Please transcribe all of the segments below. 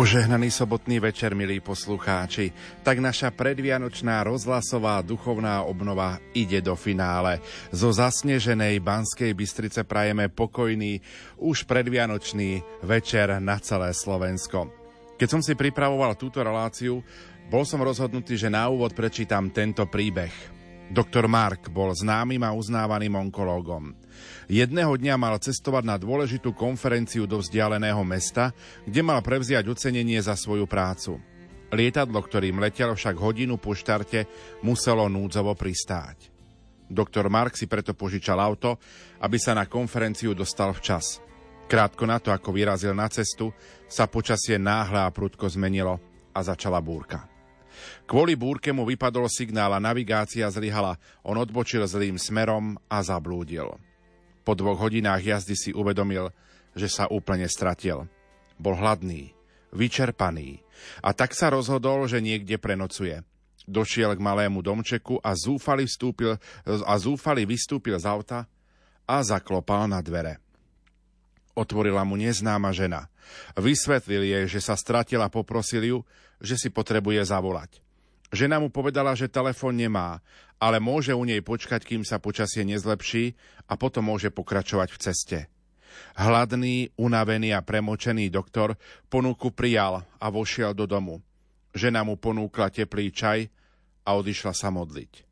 Požehnaný sobotný večer, milí poslucháči. Tak naša predvianočná rozhlasová duchovná obnova ide do finále. Zo zasneženej Banskej Bystrice prajeme pokojný, už predvianočný večer na celé Slovensko. Keď som si pripravoval túto reláciu, bol som rozhodnutý, že na úvod prečítam tento príbeh. Doktor Mark bol známym a uznávaným onkológom. Jedného dňa mal cestovať na dôležitú konferenciu do vzdialeného mesta, kde mal prevziať ocenenie za svoju prácu. Lietadlo, ktorým letel však hodinu po štarte, muselo núdzovo pristáť. Doktor Mark si preto požičal auto, aby sa na konferenciu dostal včas. Krátko na to, ako vyrazil na cestu, sa počasie náhle a prudko zmenilo a začala búrka. Kvôli búrke mu vypadol signál a navigácia zlyhala. On odbočil zlým smerom a zablúdil. Po dvoch hodinách jazdy si uvedomil, že sa úplne stratil. Bol hladný, vyčerpaný a tak sa rozhodol, že niekde prenocuje. Došiel k malému domčeku a zúfali, vstúpil, a zúfali vystúpil z auta a zaklopal na dvere. Otvorila mu neznáma žena. Vysvetlil jej, že sa stratila a poprosil ju, že si potrebuje zavolať. Žena mu povedala, že telefón nemá, ale môže u nej počkať, kým sa počasie nezlepší a potom môže pokračovať v ceste. Hladný, unavený a premočený doktor ponuku prijal a vošiel do domu. Žena mu ponúkla teplý čaj a odišla sa modliť.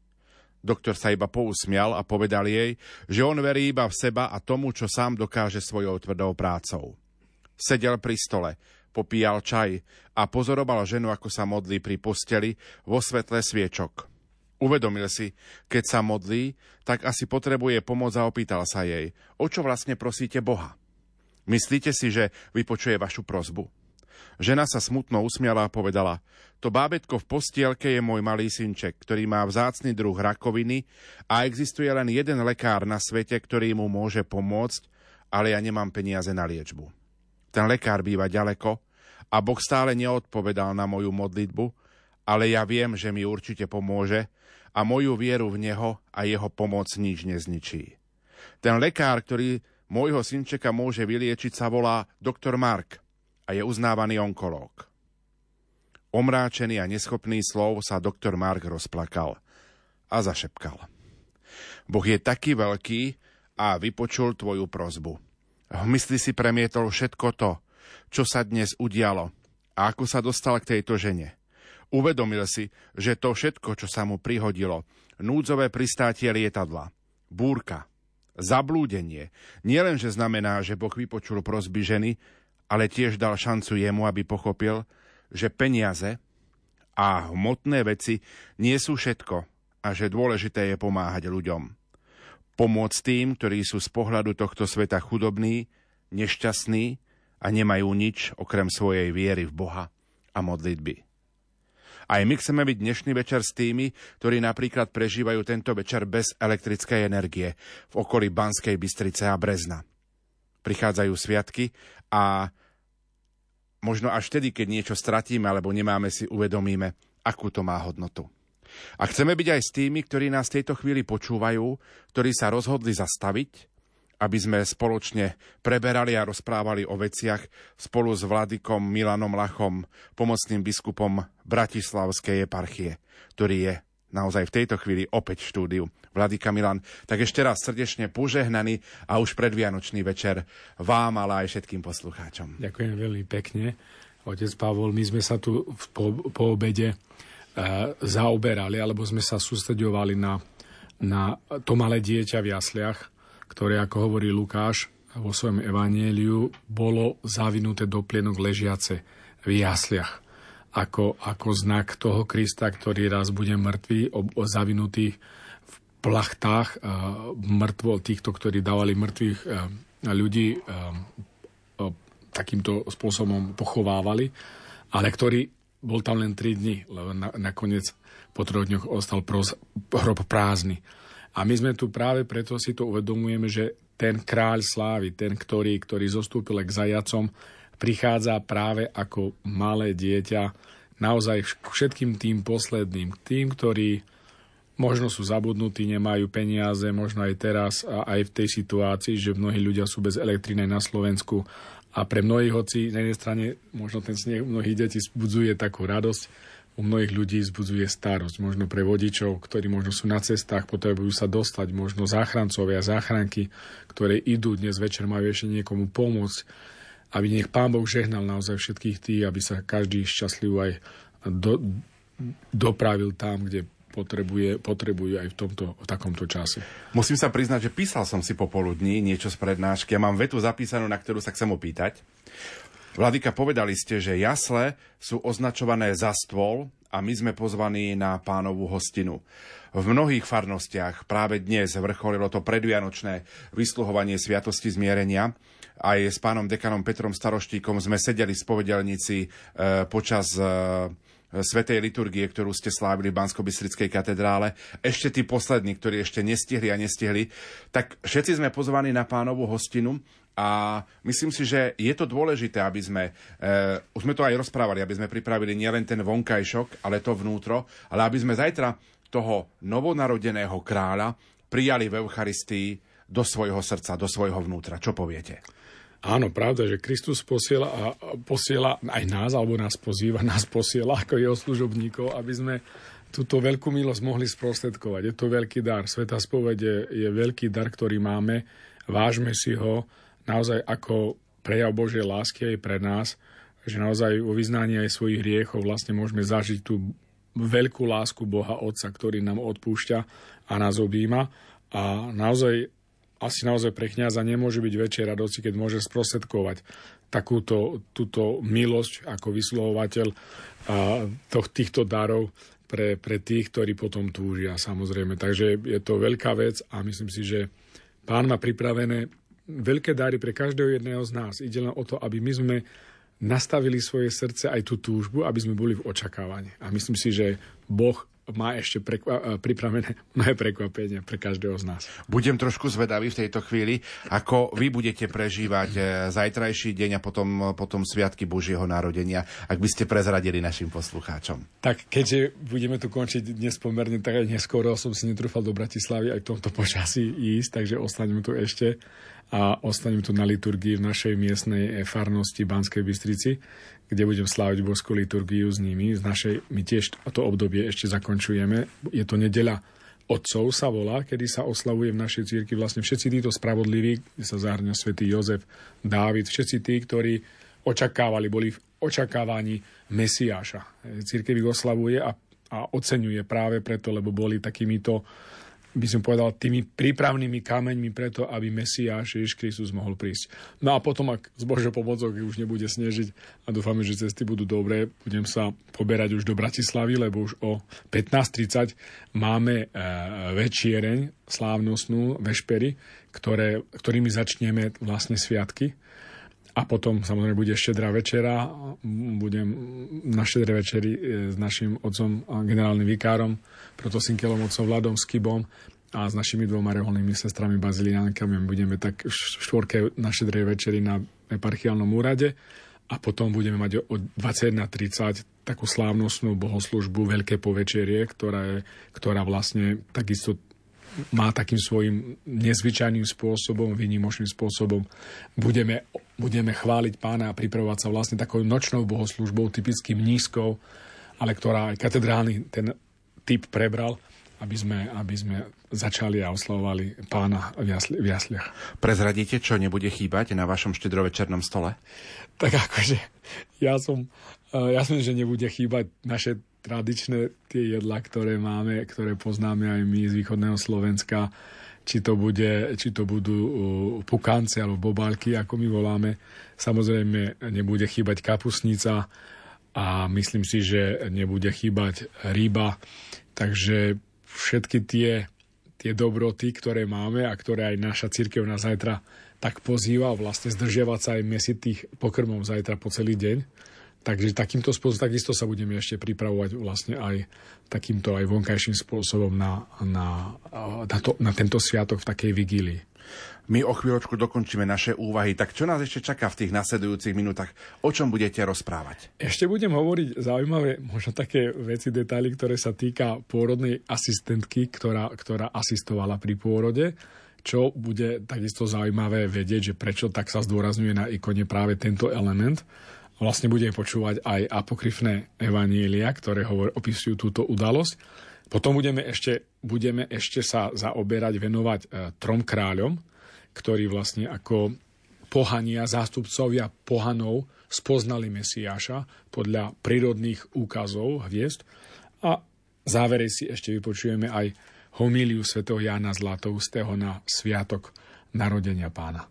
Doktor sa iba pousmial a povedal jej, že on verí iba v seba a tomu, čo sám dokáže svojou tvrdou prácou. Sedel pri stole, popíjal čaj a pozoroval ženu, ako sa modlí pri posteli vo svetle sviečok. Uvedomil si, keď sa modlí, tak asi potrebuje pomoc a opýtal sa jej, o čo vlastne prosíte Boha. Myslíte si, že vypočuje vašu prozbu? Žena sa smutno usmiala a povedala, to bábetko v postielke je môj malý synček, ktorý má vzácny druh rakoviny a existuje len jeden lekár na svete, ktorý mu môže pomôcť, ale ja nemám peniaze na liečbu. Ten lekár býva ďaleko a Boh stále neodpovedal na moju modlitbu, ale ja viem, že mi určite pomôže a moju vieru v Neho a Jeho pomoc nič nezničí. Ten lekár, ktorý môjho synčeka môže vyliečiť, sa volá doktor Mark a je uznávaný onkológ. Omráčený a neschopný slov sa doktor Mark rozplakal a zašepkal. Boh je taký veľký a vypočul tvoju prozbu. V mysli si premietol všetko to, čo sa dnes udialo a ako sa dostal k tejto žene. Uvedomil si, že to všetko, čo sa mu prihodilo, núdzové pristátie lietadla, búrka, zablúdenie, nielenže znamená, že Boh vypočul prosby ženy, ale tiež dal šancu jemu, aby pochopil, že peniaze a hmotné veci nie sú všetko a že dôležité je pomáhať ľuďom. Pomôcť tým, ktorí sú z pohľadu tohto sveta chudobní, nešťastní a nemajú nič okrem svojej viery v Boha a modlitby. Aj my chceme byť dnešný večer s tými, ktorí napríklad prežívajú tento večer bez elektrickej energie v okolí Banskej Bystrice a Brezna. Prichádzajú sviatky a možno až vtedy, keď niečo stratíme alebo nemáme si uvedomíme, akú to má hodnotu. A chceme byť aj s tými, ktorí nás v tejto chvíli počúvajú, ktorí sa rozhodli zastaviť aby sme spoločne preberali a rozprávali o veciach spolu s vladikom Milanom Lachom, pomocným biskupom Bratislavskej eparchie, ktorý je naozaj v tejto chvíli opäť v štúdiu. Vladika Milan, tak ešte raz srdečne požehnaný a už predvianočný večer vám, ale aj všetkým poslucháčom. Ďakujem veľmi pekne. Otec Pavol, my sme sa tu po, po obede zaoberali, alebo sme sa sústredovali na, na to malé dieťa v jasliach, ktoré, ako hovorí Lukáš vo svojom evanieliu, bolo zavinuté do plienok ležiace v jasliach. Ako, ako znak toho Krista, ktorý raz bude mŕtvý, zavinutých v plachtách uh, mŕtvo týchto, ktorí dávali mŕtvych uh, ľudí takýmto spôsobom pochovávali, ale ktorý bol tam len 3 dní, lebo na, nakoniec po troch dňoch ostal pros, hrob prázdny. A my sme tu práve preto si to uvedomujeme, že ten kráľ slávy, ten, ktorý, ktorý zostúpil k zajacom, prichádza práve ako malé dieťa naozaj všetkým tým posledným, tým, ktorí možno sú zabudnutí, nemajú peniaze, možno aj teraz a aj v tej situácii, že mnohí ľudia sú bez elektriny na Slovensku a pre mnohých, hoci na jednej strane možno ten sneh u mnohých detí zbudzuje takú radosť, u mnohých ľudí zbudzuje starosť. Možno pre vodičov, ktorí možno sú na cestách, potrebujú sa dostať, možno záchrancovia, záchranky, ktoré idú dnes večer, majú ešte niekomu pomôcť, aby nech Pán Boh žehnal naozaj všetkých tých, aby sa každý šťastlivý aj do, dopravil tam, kde potrebuje, potrebujú aj v, tomto, v takomto čase. Musím sa priznať, že písal som si popoludní niečo z prednášky a mám vetu zapísanú, na ktorú sa chcem opýtať. Vladika, povedali ste, že jasle sú označované za stôl a my sme pozvaní na pánovú hostinu. V mnohých farnostiach práve dnes vrcholilo to predvianočné vysluhovanie Sviatosti zmierenia. Aj s pánom dekanom Petrom Staroštíkom sme sedeli v spovedelnici e, počas e, Svetej liturgie, ktorú ste slávili v bansko katedrále. Ešte tí poslední, ktorí ešte nestihli a nestihli, tak všetci sme pozvaní na pánovú hostinu a myslím si, že je to dôležité, aby sme, uh, už sme to aj rozprávali, aby sme pripravili nielen ten vonkajšok, ale to vnútro, ale aby sme zajtra toho novonarodeného kráľa prijali v Eucharistii do svojho srdca, do svojho vnútra. Čo poviete? Áno, pravda, že Kristus posiela, a posiela aj nás, alebo nás pozýva, nás posiela ako jeho služobníkov, aby sme túto veľkú milosť mohli sprostredkovať. Je to veľký dar. Sveta spovede je veľký dar, ktorý máme. Vážme si ho naozaj ako prejav Božej lásky aj pre nás, že naozaj vo vyznaní aj svojich hriechov vlastne môžeme zažiť tú veľkú lásku Boha Otca, ktorý nám odpúšťa a nás objíma. A naozaj, asi naozaj pre kniaza nemôže byť väčšej radosti, keď môže sprostredkovať takúto túto milosť ako vyslovovateľ to, týchto darov pre, pre tých, ktorí potom túžia, samozrejme. Takže je to veľká vec a myslím si, že pán má pripravené veľké dary pre každého jedného z nás. Ide len o to, aby my sme nastavili svoje srdce aj tú túžbu, aby sme boli v očakávaní. A myslím si, že Boh má ešte prekva- pripravené mnohé prekvapenia pre každého z nás. Budem trošku zvedavý v tejto chvíli, ako vy budete prežívať e, zajtrajší deň a potom, potom Sviatky Božieho narodenia, ak by ste prezradili našim poslucháčom. Tak keďže budeme tu končiť dnes pomerne tak aj neskoro, som si netrúfal do Bratislavy aj v tomto počasí ísť, takže ostaňme tu ešte a ostanem tu na liturgii v našej miestnej farnosti Banskej Bystrici, kde budem sláviť božskú liturgiu s nimi. Z našej, my tiež to obdobie ešte zakončujeme. Je to nedeľa Otcov sa volá, kedy sa oslavuje v našej círky vlastne všetci títo spravodliví, kde sa zahrňa svätý Jozef, Dávid, všetci tí, ktorí očakávali, boli v očakávaní Mesiáša. Církev ich oslavuje a, a oceňuje práve preto, lebo boli takýmito by som povedal, tými prípravnými kameňmi preto, aby Mesiáš Ježiš Kristus mohol prísť. No a potom, ak z Božou pomocou už nebude snežiť a dúfame, že cesty budú dobré, budem sa poberať už do Bratislavy, lebo už o 15.30 máme e, večiereň slávnostnú vešpery, ktoré, ktorými začneme vlastne sviatky a potom samozrejme bude štedrá večera. Budem na štedré večeri e, s našim otcom generálnym vikárom, protosinkelom otcom Vladom Skybom a s našimi dvoma reholnými sestrami Baziliánkami. Budeme tak štvorke na štedrej večeri na eparchiálnom úrade a potom budeme mať o 21.30 takú slávnostnú bohoslužbu Veľké povečerie, ktorá, je, ktorá vlastne takisto má takým svojim nezvyčajným spôsobom, výnimočným spôsobom. Budeme, budeme chváliť pána a pripravovať sa vlastne takou nočnou bohoslužbou, typickým nízkou, ale ktorá aj katedrálny ten typ prebral, aby sme, aby sme začali a oslavovali pána v, jasli, v jasliach. Prezradíte, čo nebude chýbať na vašom štedrovečernom stole? Tak akože, ja som, eh, ja som, že nebude chýbať naše tradičné tie jedla, ktoré máme, ktoré poznáme aj my z východného Slovenska, či to, bude, či to budú pukance alebo bobálky, ako my voláme. Samozrejme nebude chýbať kapusnica a myslím si, že nebude chýbať ryba. Takže všetky tie, tie dobroty, ktoré máme a ktoré aj naša církev na zajtra tak pozýva, vlastne zdržiavať sa aj mesitých pokrmov zajtra po celý deň, Takže takýmto spôsobom takisto sa budeme ešte pripravovať vlastne aj takýmto aj vonkajším spôsobom na, na, na, to, na tento sviatok v takej vigílii. My o chvíľočku dokončíme naše úvahy. Tak čo nás ešte čaká v tých nasledujúcich minútach? O čom budete rozprávať? Ešte budem hovoriť zaujímavé, možno také veci, detaily, ktoré sa týka pôrodnej asistentky, ktorá, ktorá asistovala pri pôrode čo bude takisto zaujímavé vedieť, že prečo tak sa zdôrazňuje na ikone práve tento element. Vlastne budeme počúvať aj apokryfné evanielia, ktoré hovor, opisujú túto udalosť. Potom budeme ešte, budeme ešte sa zaoberať, venovať e, trom kráľom, ktorí vlastne ako pohania, zástupcovia pohanov spoznali Mesiáša podľa prírodných úkazov hviezd. A závere si ešte vypočujeme aj homíliu svätého Jána Zlatoustého na sviatok narodenia pána.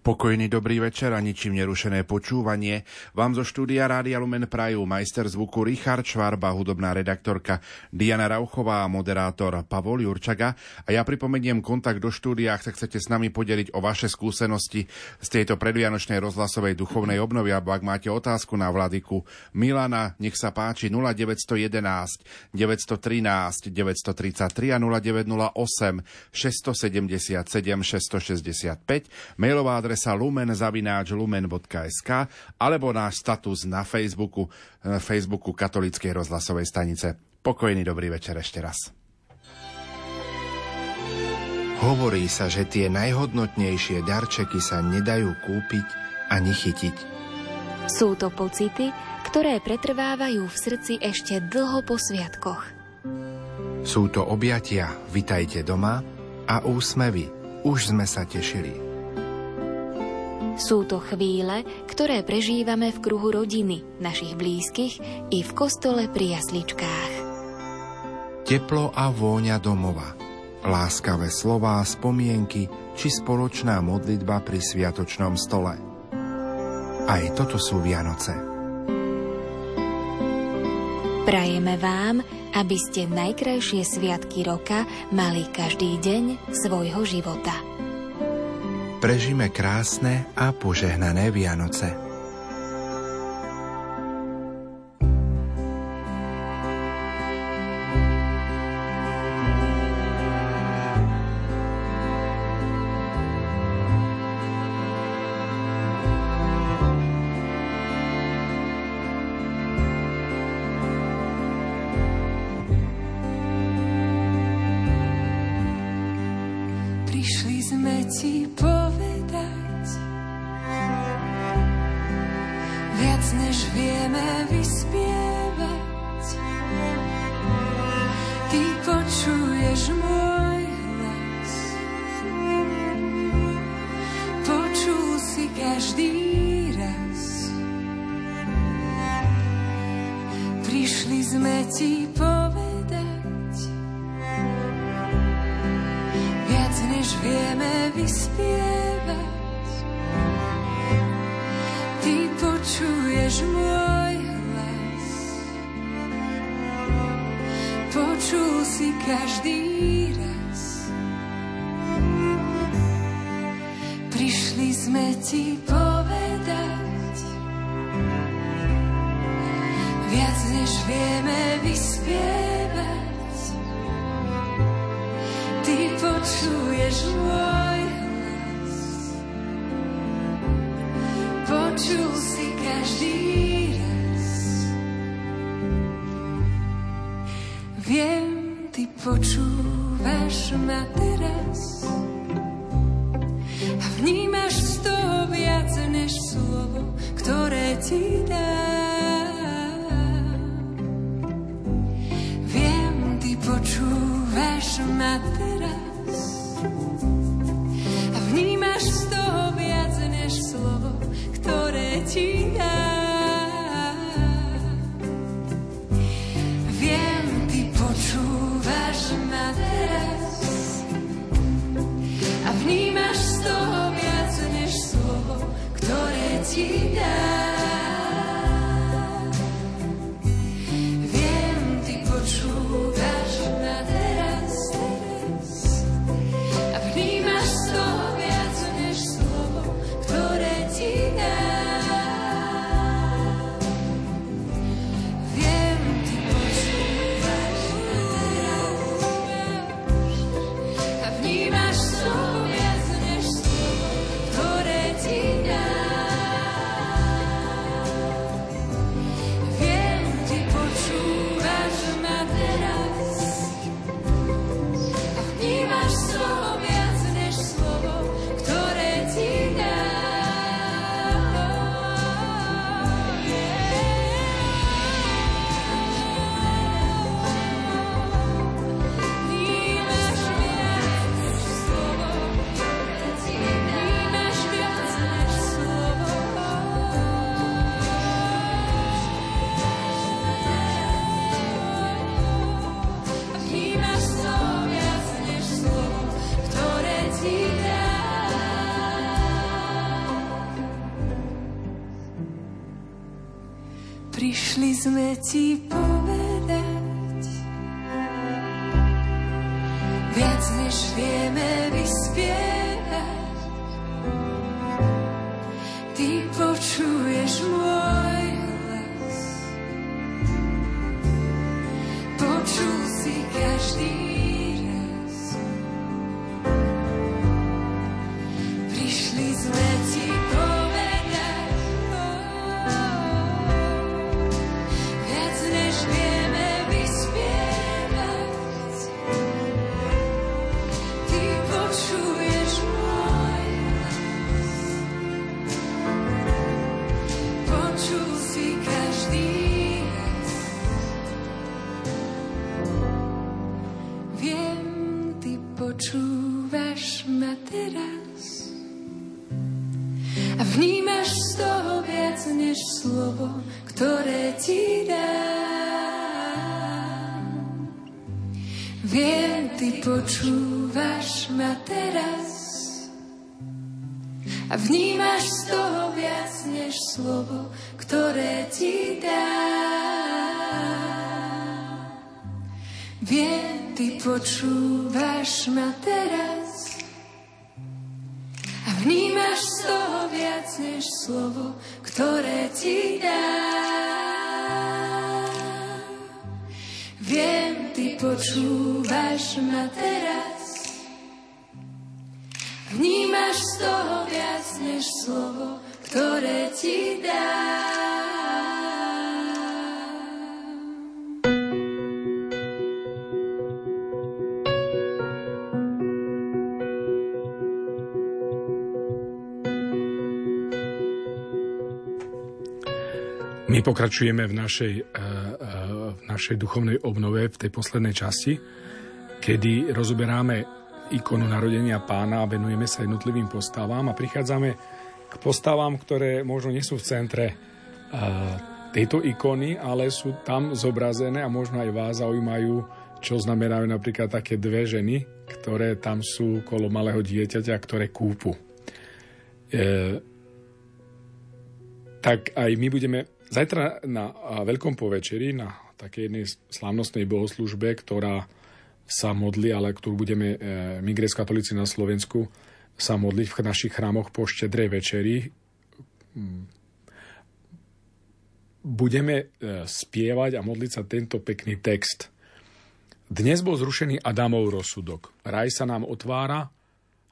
Pokojný dobrý večer a ničím nerušené počúvanie. Vám zo štúdia Rádia Lumen Prajú majster zvuku Richard Švarba, hudobná redaktorka Diana Rauchová a moderátor Pavol Jurčaga. A ja pripomeniem kontakt do štúdia, ak sa chcete s nami podeliť o vaše skúsenosti z tejto predvianočnej rozhlasovej duchovnej obnovy, alebo ak máte otázku na vladiku Milana, nech sa páči 0911 913 933 a 0908 677 665, mailová adresa lumen.lumen.sk alebo náš status na Facebooku, eh, Facebooku Katolíckej rozhlasovej stanice. Pokojný dobrý večer ešte raz. Hovorí sa, že tie najhodnotnejšie darčeky sa nedajú kúpiť ani chytiť. Sú to pocity, ktoré pretrvávajú v srdci ešte dlho po sviatkoch. Sú to objatia, vitajte doma a úsmevy, už sme sa tešili. Sú to chvíle, ktoré prežívame v kruhu rodiny, našich blízkych i v kostole pri jasličkách. Teplo a vôňa domova, láskavé slová, spomienky či spoločná modlitba pri sviatočnom stole. Aj toto sú Vianoce. Prajeme vám, aby ste najkrajšie sviatky roka mali každý deň svojho života. Prežime krásne a požehnané Vianoce. sme ti povedať. Viac než vieme vyspievať. Ty počuješ môj hlas. Počul si každý raz. Viem, ty počúvaš ma teraz. 期待。Sme slovo, ktoré ti dá. Viem, ty počúvaš ma teraz a vnímaš z toho viac než slovo, ktoré ti dá. Viem, ty počúvaš ma teraz. Vnímaš z toho viac než slovo, ktoré ti dám. My pokračujeme v našej, eh, eh, v našej duchovnej obnove v tej poslednej časti, kedy rozoberáme ikonu narodenia pána a venujeme sa jednotlivým postavám a prichádzame k postavám, ktoré možno nie sú v centre eh, tejto ikony, ale sú tam zobrazené a možno aj vás zaujímajú, čo znamenajú napríklad také dve ženy, ktoré tam sú kolo malého dieťaťa, ktoré kúpu. E, tak aj my budeme Zajtra na Veľkom povečeri, na takej jednej slávnostnej bohoslužbe, ktorá sa modli, ale ktorú budeme e, my, katolíci na Slovensku, sa modliť v našich chrámoch po štedrej večeri. Budeme e, spievať a modliť sa tento pekný text. Dnes bol zrušený Adamov rozsudok. Raj sa nám otvára,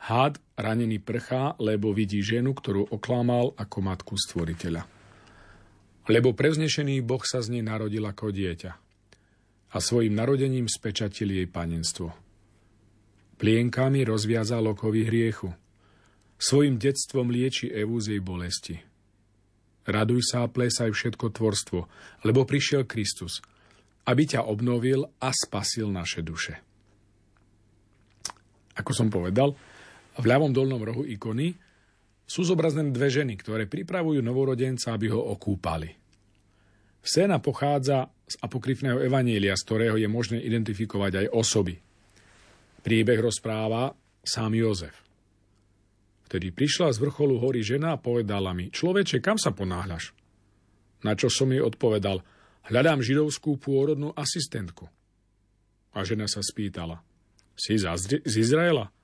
had ranený prchá, lebo vidí ženu, ktorú oklamal ako matku stvoriteľa lebo prevznešený Boh sa z nej narodil ako dieťa a svojim narodením spečatil jej panenstvo. Plienkami rozviazal okovy hriechu. Svojim detstvom lieči Evu z jej bolesti. Raduj sa a plesaj všetko tvorstvo, lebo prišiel Kristus, aby ťa obnovil a spasil naše duše. Ako som povedal, v ľavom dolnom rohu ikony sú zobraznené dve ženy, ktoré pripravujú novorodenca, aby ho okúpali. Scéna pochádza z apokryfného evanília, z ktorého je možné identifikovať aj osoby. Príbeh rozpráva sám Jozef. Vtedy prišla z vrcholu hory žena a povedala mi, človeče, kam sa ponáhľaš? Na čo som jej odpovedal, hľadám židovskú pôrodnú asistentku. A žena sa spýtala, si z Izraela?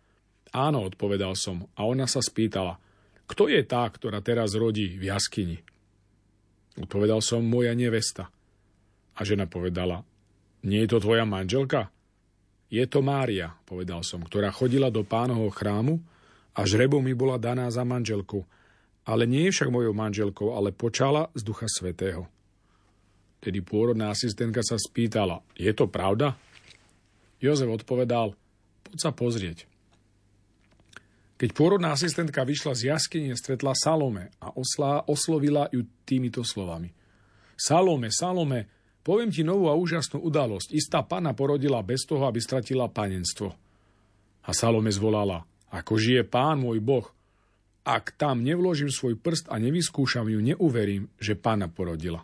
Áno, odpovedal som. A ona sa spýtala, kto je tá, ktorá teraz rodí v jaskyni? Odpovedal som, moja nevesta. A žena povedala, nie je to tvoja manželka? Je to Mária, povedal som, ktorá chodila do pánovho chrámu a žrebou mi bola daná za manželku, ale nie je však mojou manželkou, ale počala z Ducha Svetého. Tedy pôrodná asistentka sa spýtala, je to pravda? Jozef odpovedal, poď sa pozrieť. Keď pôrodná asistentka vyšla z jaskyne, stretla Salome a oslá, oslovila ju týmito slovami. Salome, Salome, poviem ti novú a úžasnú udalosť. Istá pana porodila bez toho, aby stratila panenstvo. A Salome zvolala, ako žije pán môj boh, ak tam nevložím svoj prst a nevyskúšam ju, neuverím, že pána porodila.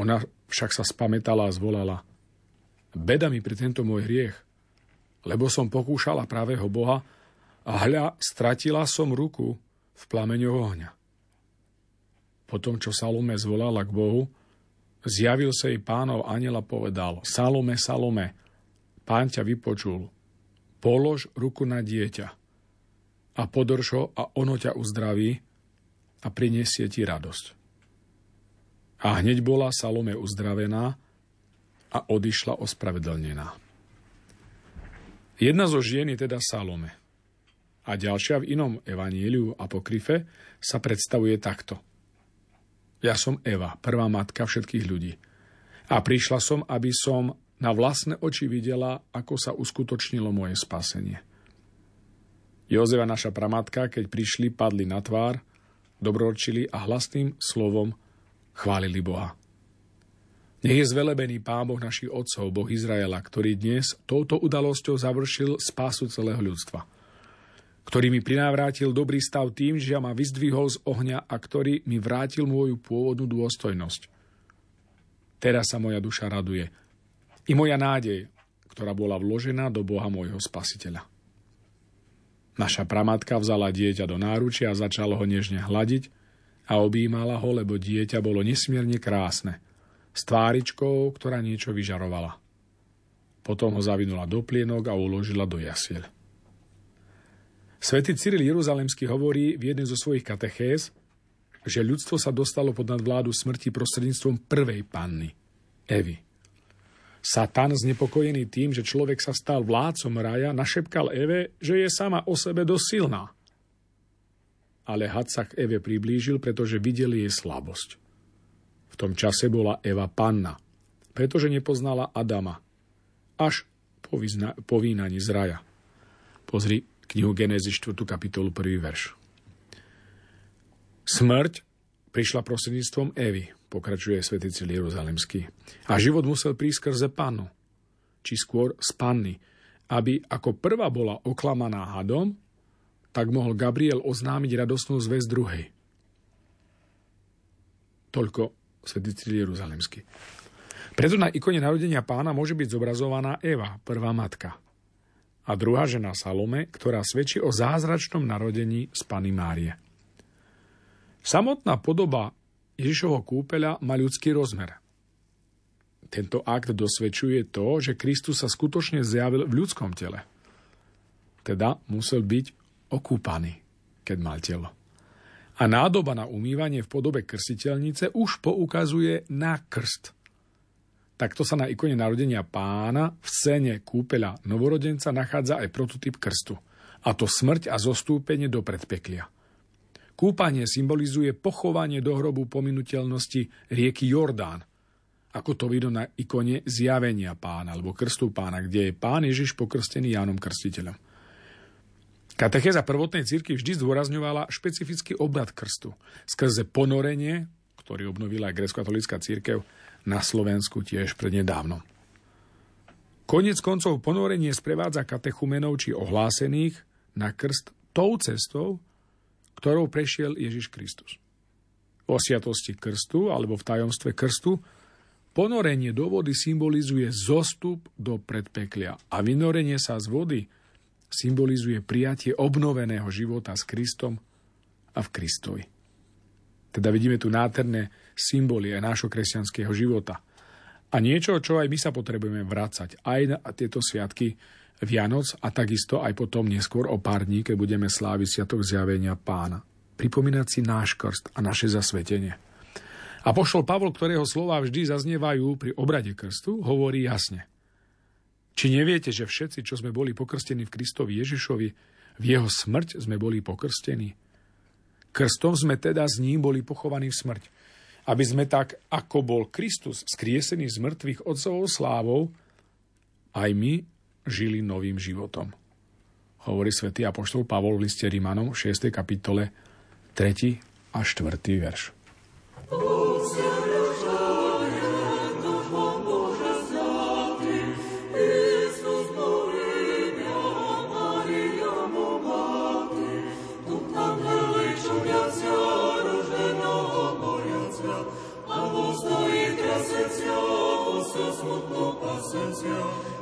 Ona však sa spametala a zvolala, beda mi pri tento môj hriech, lebo som pokúšala pravého Boha, a hľa, stratila som ruku v plameňu ohňa. Potom, čo Salome zvolala k Bohu, Zjavil sa jej pánov aniel a povedal, Salome, Salome, pán ťa vypočul, polož ruku na dieťa a podrž ho a ono ťa uzdraví a prinesie ti radosť. A hneď bola Salome uzdravená a odišla ospravedlnená. Jedna zo žien je teda Salome. A ďalšia v inom evaníliu apokryfe sa predstavuje takto – ja som Eva, prvá matka všetkých ľudí. A prišla som, aby som na vlastné oči videla, ako sa uskutočnilo moje spasenie. Jozeva, naša pramatka, keď prišli, padli na tvár, dobročili a hlasným slovom chválili Boha. Nech je zvelebený Pán Boh našich otcov, Boh Izraela, ktorý dnes touto udalosťou završil spásu celého ľudstva – ktorý mi prinávrátil dobrý stav tým, že ma vyzdvihol z ohňa a ktorý mi vrátil moju pôvodnú dôstojnosť. Teraz sa moja duša raduje. I moja nádej, ktorá bola vložená do Boha môjho spasiteľa. Naša pramatka vzala dieťa do náručia a začala ho nežne hľadiť a objímala ho, lebo dieťa bolo nesmierne krásne, s tváričkou, ktorá niečo vyžarovala. Potom ho zavinula do plienok a uložila do jasiel. Svetý Cyril Jeruzalemský hovorí v jednej zo svojich katechéz, že ľudstvo sa dostalo pod nadvládu smrti prostredníctvom prvej panny, Evy. Satan, znepokojený tým, že človek sa stal vládcom raja, našepkal Eve, že je sama o sebe dosť silná. Ale had sa k Eve priblížil, pretože videl jej slabosť. V tom čase bola Eva panna, pretože nepoznala Adama. Až po, vyzna- po výnaní z raja. Pozri, knihu Genezy 4. kapitolu 1. verš. Smrť prišla prostredníctvom Evy, pokračuje svätý Cil Jeruzalemský. A život musel prísť skrze pannu, či skôr z panny, aby ako prvá bola oklamaná hadom, tak mohol Gabriel oznámiť radostnú zväz druhej. Toľko svätý Cil Jeruzalemský. Preto na ikone narodenia pána môže byť zobrazovaná Eva, prvá matka a druhá žena Salome, ktorá svedčí o zázračnom narodení z Pany Márie. Samotná podoba Ježišovho kúpeľa má ľudský rozmer. Tento akt dosvedčuje to, že Kristus sa skutočne zjavil v ľudskom tele. Teda musel byť okúpaný, keď mal telo. A nádoba na umývanie v podobe krstiteľnice už poukazuje na krst – Takto sa na ikone narodenia pána v scéne kúpeľa novorodenca nachádza aj prototyp krstu, a to smrť a zostúpenie do predpeklia. Kúpanie symbolizuje pochovanie do hrobu pominuteľnosti rieky Jordán, ako to vidno na ikone zjavenia pána, alebo krstu pána, kde je pán Ježiš pokrstený Jánom Krstiteľom. Katechéza prvotnej cirkvi vždy zdôrazňovala špecifický obrad krstu skrze ponorenie, ktorý obnovila aj grecko-katolická církev, na Slovensku tiež prednedávno. Konec koncov ponorenie sprevádza katechumenov či ohlásených na krst tou cestou, ktorou prešiel Ježiš Kristus. O sviatosti krstu alebo v tajomstve krstu ponorenie do vody symbolizuje zostup do predpeklia a vynorenie sa z vody symbolizuje prijatie obnoveného života s Kristom a v Kristovi. Teda vidíme tu nádherné symboly aj nášho kresťanského života. A niečo, čo aj my sa potrebujeme vrácať aj na tieto sviatky Vianoc a takisto aj potom neskôr o pár dní, keď budeme sláviť Sviatok zjavenia pána. Pripomínať si náš krst a naše zasvetenie. A pošol Pavol, ktorého slova vždy zaznievajú pri obrade krstu, hovorí jasne. Či neviete, že všetci, čo sme boli pokrstení v Kristovi Ježišovi, v jeho smrť sme boli pokrstení? Krstom sme teda s ním boli pochovaní v smrť. Aby sme tak, ako bol Kristus skriesený z mŕtvych otcovou slávou, aj my žili novým životom. Hovorí svätý Apoštol Pavol v liste Rímanom v 6. kapitole 3. a 4. verš. Senhor.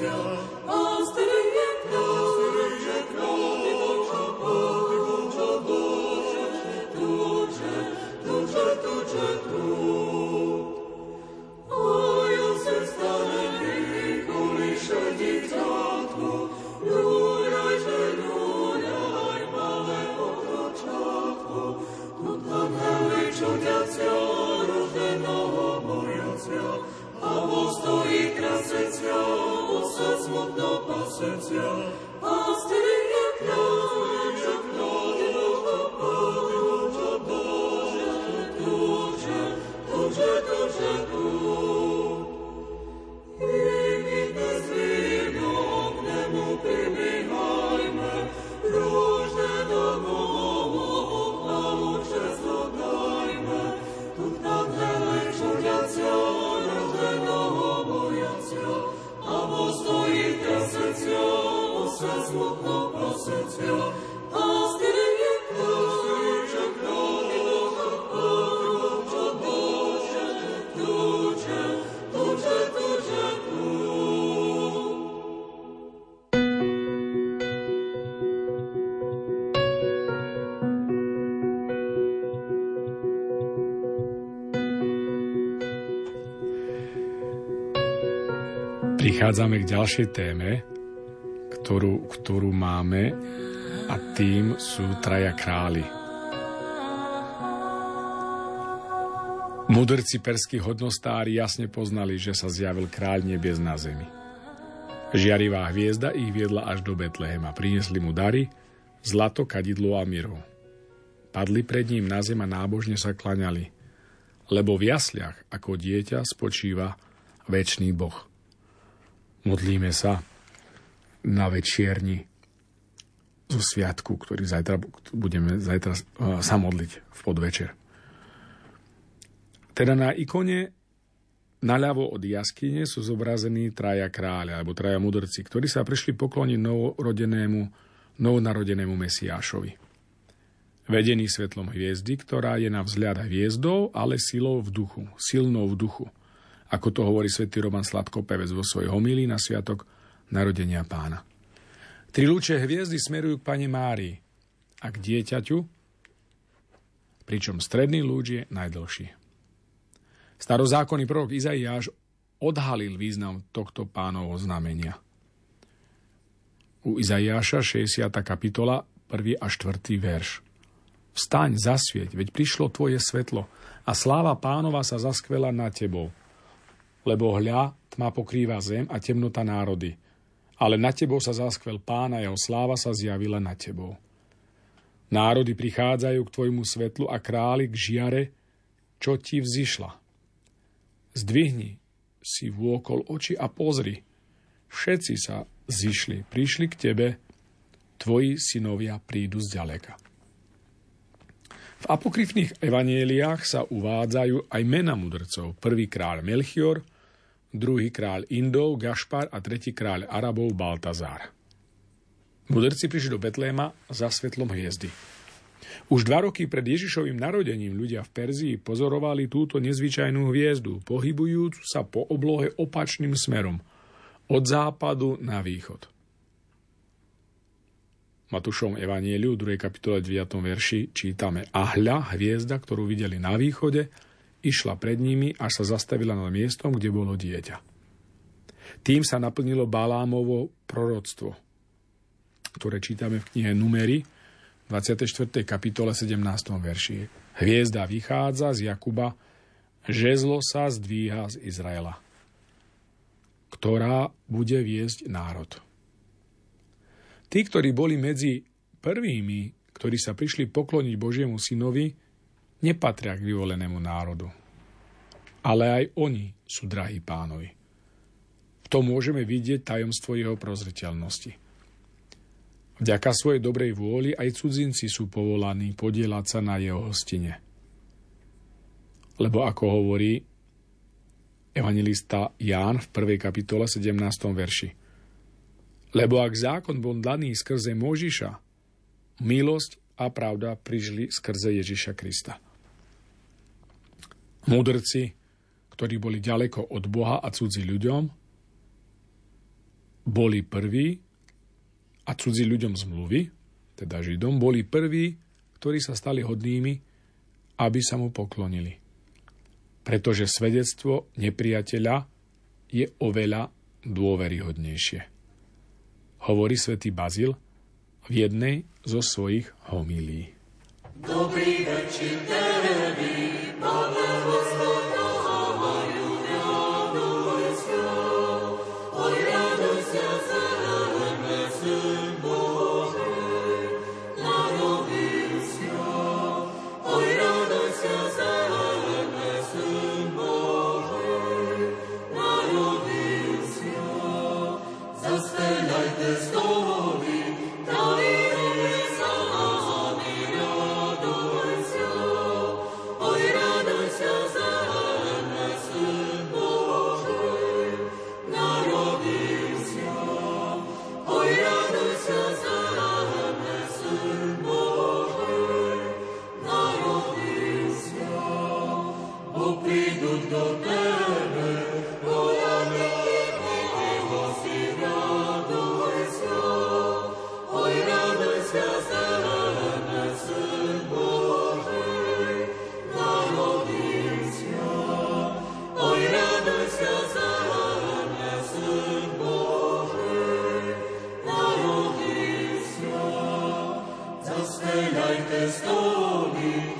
still Señor. Prichádzame k ďalšej téme, ktorú, ktorú máme a tým sú traja králi. Mudrci perskí hodnostári jasne poznali, že sa zjavil kráľ nebies na zemi. Žiarivá hviezda ich viedla až do Betlehema. Priniesli mu dary, zlato, kadidlo a miru. Padli pred ním na zem a nábožne sa klaňali, lebo v jasliach ako dieťa spočíva väčší Boh. Modlíme sa na večierni zo sviatku, ktorý zajtra budeme zajtra eh, sa modliť v podvečer. Teda na ikone naľavo od jaskyne sú zobrazení traja kráľa, alebo traja mudrci, ktorí sa prišli pokloniť novorodenému, novonarodenému Mesiášovi. Vedený svetlom hviezdy, ktorá je na vzhľad hviezdou, ale silou v duchu, silnou v duchu – ako to hovorí svätý Roman Sladkopevec vo svojej homílii na sviatok narodenia pána. Tri lúče hviezdy smerujú k Pane Márii a k dieťaťu, pričom stredný lúč je najdlhší. Starozákonný prorok Izaiáš odhalil význam tohto pánovho znamenia. U Izaiáša 60. kapitola 1. a 4. verš. Vstaň, zasvieť, veď prišlo tvoje svetlo a sláva pánova sa zaskvela nad tebou – lebo hľa, tma pokrýva zem a temnota národy. Ale na tebou sa zaskvel pán a jeho sláva sa zjavila na tebou. Národy prichádzajú k tvojmu svetlu a králi k žiare, čo ti vzýšla. Zdvihni si vôkol oči a pozri. Všetci sa zišli, prišli k tebe, tvoji synovia prídu z ďaleka. V apokryfných evanieliách sa uvádzajú aj mena mudrcov. Prvý kráľ Melchior, druhý kráľ Indov Gašpar a tretí kráľ Arabov Baltazár. Mudrci prišli do Betléma za svetlom hviezdy. Už dva roky pred Ježišovým narodením ľudia v Perzii pozorovali túto nezvyčajnú hviezdu, pohybujúcu sa po oblohe opačným smerom, od západu na východ. Matúšom Evanieliu, 2. kapitole 9. verši čítame A hľa, hviezda, ktorú videli na východe, išla pred nimi, až sa zastavila nad miestom, kde bolo dieťa. Tým sa naplnilo Balámovo proroctvo, ktoré čítame v knihe Numery, 24. kapitole 17. verši. Hviezda vychádza z Jakuba, žezlo sa zdvíha z Izraela, ktorá bude viesť národ. Tí, ktorí boli medzi prvými, ktorí sa prišli pokloniť Božiemu synovi, nepatria k vyvolenému národu. Ale aj oni sú drahí pánovi. V tom môžeme vidieť tajomstvo jeho prozreteľnosti. Vďaka svojej dobrej vôli aj cudzinci sú povolaní podielať sa na jeho hostine. Lebo ako hovorí evangelista Ján v 1. kapitole 17. verši. Lebo ak zákon bol daný skrze Možiša, milosť a pravda prišli skrze Ježiša Krista. Múdrci, ktorí boli ďaleko od Boha a cudzí ľuďom, boli prví a cudzí ľuďom zmluvy, teda Židom, boli prví, ktorí sa stali hodnými, aby sa mu poklonili. Pretože svedectvo nepriateľa je oveľa dôveryhodnejšie hovorí svätý Bazil v jednej zo svojich homílií. Dobrý večer, testului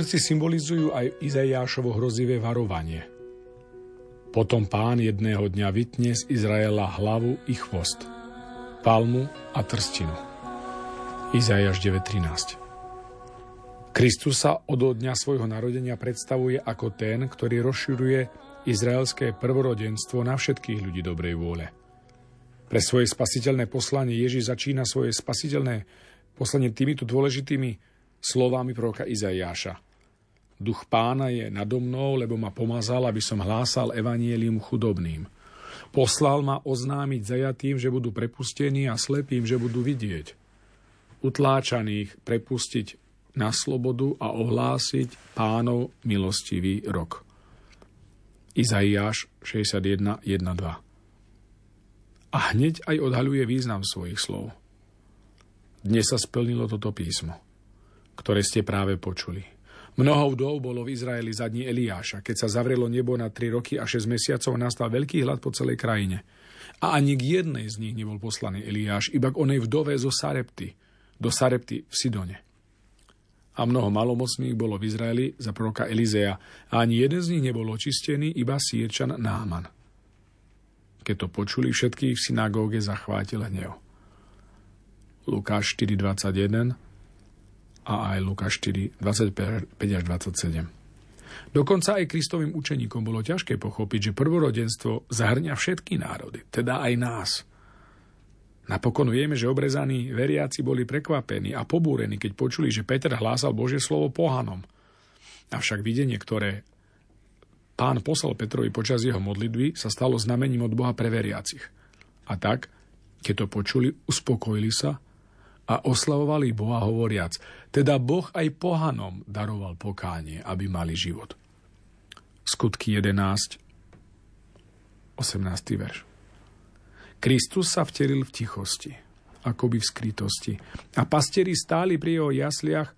Mudrci symbolizujú aj Izaiášovo hrozivé varovanie. Potom pán jedného dňa vytne z Izraela hlavu i chvost, palmu a trstinu. Izaiáš 9.13 Kristus sa od dňa svojho narodenia predstavuje ako ten, ktorý rozširuje izraelské prvorodenstvo na všetkých ľudí dobrej vôle. Pre svoje spasiteľné poslanie Ježiš začína svoje spasiteľné poslanie týmito dôležitými slovami proroka Izaiáša. Duch pána je nado mnou, lebo ma pomazal, aby som hlásal evanielium chudobným. Poslal ma oznámiť zajatým, že budú prepustení a slepým, že budú vidieť. Utláčaných prepustiť na slobodu a ohlásiť pánov milostivý rok. Izaiáš 61.1.2 A hneď aj odhaľuje význam svojich slov. Dnes sa splnilo toto písmo ktoré ste práve počuli. Mnoho vdov bolo v Izraeli za dní Eliáša. Keď sa zavrelo nebo na 3 roky a 6 mesiacov, nastal veľký hlad po celej krajine. A ani k jednej z nich nebol poslaný Eliáš, iba k onej vdove zo Sarepty, do Sarepty v Sidone. A mnoho malomocných bolo v Izraeli za proroka Elizea a ani jeden z nich nebol očistený, iba sírčan Náman. Keď to počuli, všetkých v synagóge zachvátil hnev. Lukáš 4.21 a aj Luka 4, 25 až 27. Dokonca aj Kristovým učeníkom bolo ťažké pochopiť, že prvorodenstvo zahrňa všetky národy, teda aj nás. Napokon vieme, že obrezaní veriaci boli prekvapení a pobúrení, keď počuli, že Peter hlásal Božie slovo pohanom. Avšak videnie, ktoré pán poslal Petrovi počas jeho modlitby, sa stalo znamením od Boha pre veriacich. A tak, keď to počuli, uspokojili sa a oslavovali Boha hovoriac, teda Boh aj pohanom daroval pokánie, aby mali život. Skutky 11, 18. verš. Kristus sa vteril v tichosti, akoby v skrytosti. A pastieri stáli pri jeho jasliach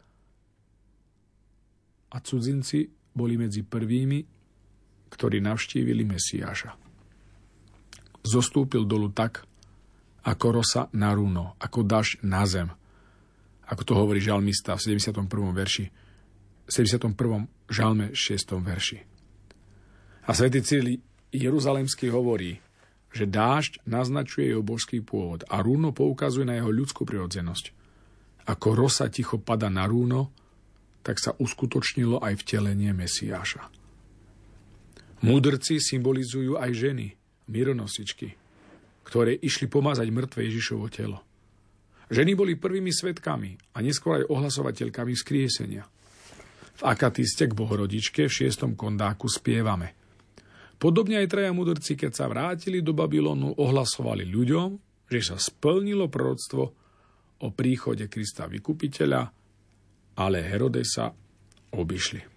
a cudzinci boli medzi prvými, ktorí navštívili Mesiáša. Zostúpil dolu tak, ako rosa na runo, ako daž na zem. Ako to hovorí žalmista v 71. verši. V 71. žalme 6. verši. A svätý Cíl Jeruzalemský hovorí, že dážď naznačuje jeho božský pôvod a rúno poukazuje na jeho ľudskú prirodzenosť. Ako rosa ticho pada na rúno, tak sa uskutočnilo aj vtelenie Mesiáša. Múdrci symbolizujú aj ženy, mironosičky, ktoré išli pomazať mŕtve Ježišovo telo. Ženy boli prvými svetkami a neskôr aj ohlasovateľkami skriesenia. V akatiste k Bohorodičke v šiestom kondáku spievame. Podobne aj traja mudrci, keď sa vrátili do Babylonu, ohlasovali ľuďom, že sa splnilo proroctvo o príchode Krista Vykupiteľa, ale Herodesa obišli.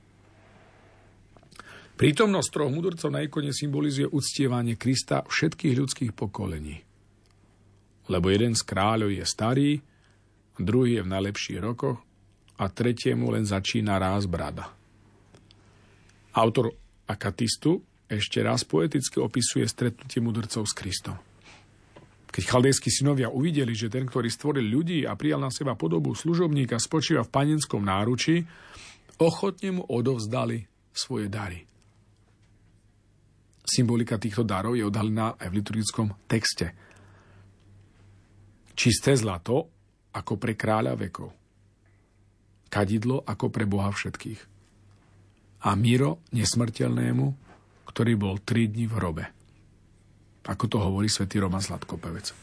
Prítomnosť troch mudrcov na ikone symbolizuje uctievanie Krista všetkých ľudských pokolení. Lebo jeden z kráľov je starý, druhý je v najlepších rokoch a tretiemu len začína ráz brada. Autor Akatistu ešte raz poeticky opisuje stretnutie mudrcov s Kristom. Keď chaldejskí synovia uvideli, že ten, ktorý stvoril ľudí a prijal na seba podobu služobníka, spočíva v panenskom náruči, ochotne mu odovzdali svoje dary – Symbolika týchto darov je odhalená aj v liturgickom texte. Čisté zlato ako pre kráľa vekov. kadidlo ako pre Boha všetkých. A Miro nesmrteľnému, ktorý bol tri dni v hrobe. Ako to hovorí svätý Roman Sladkopevec.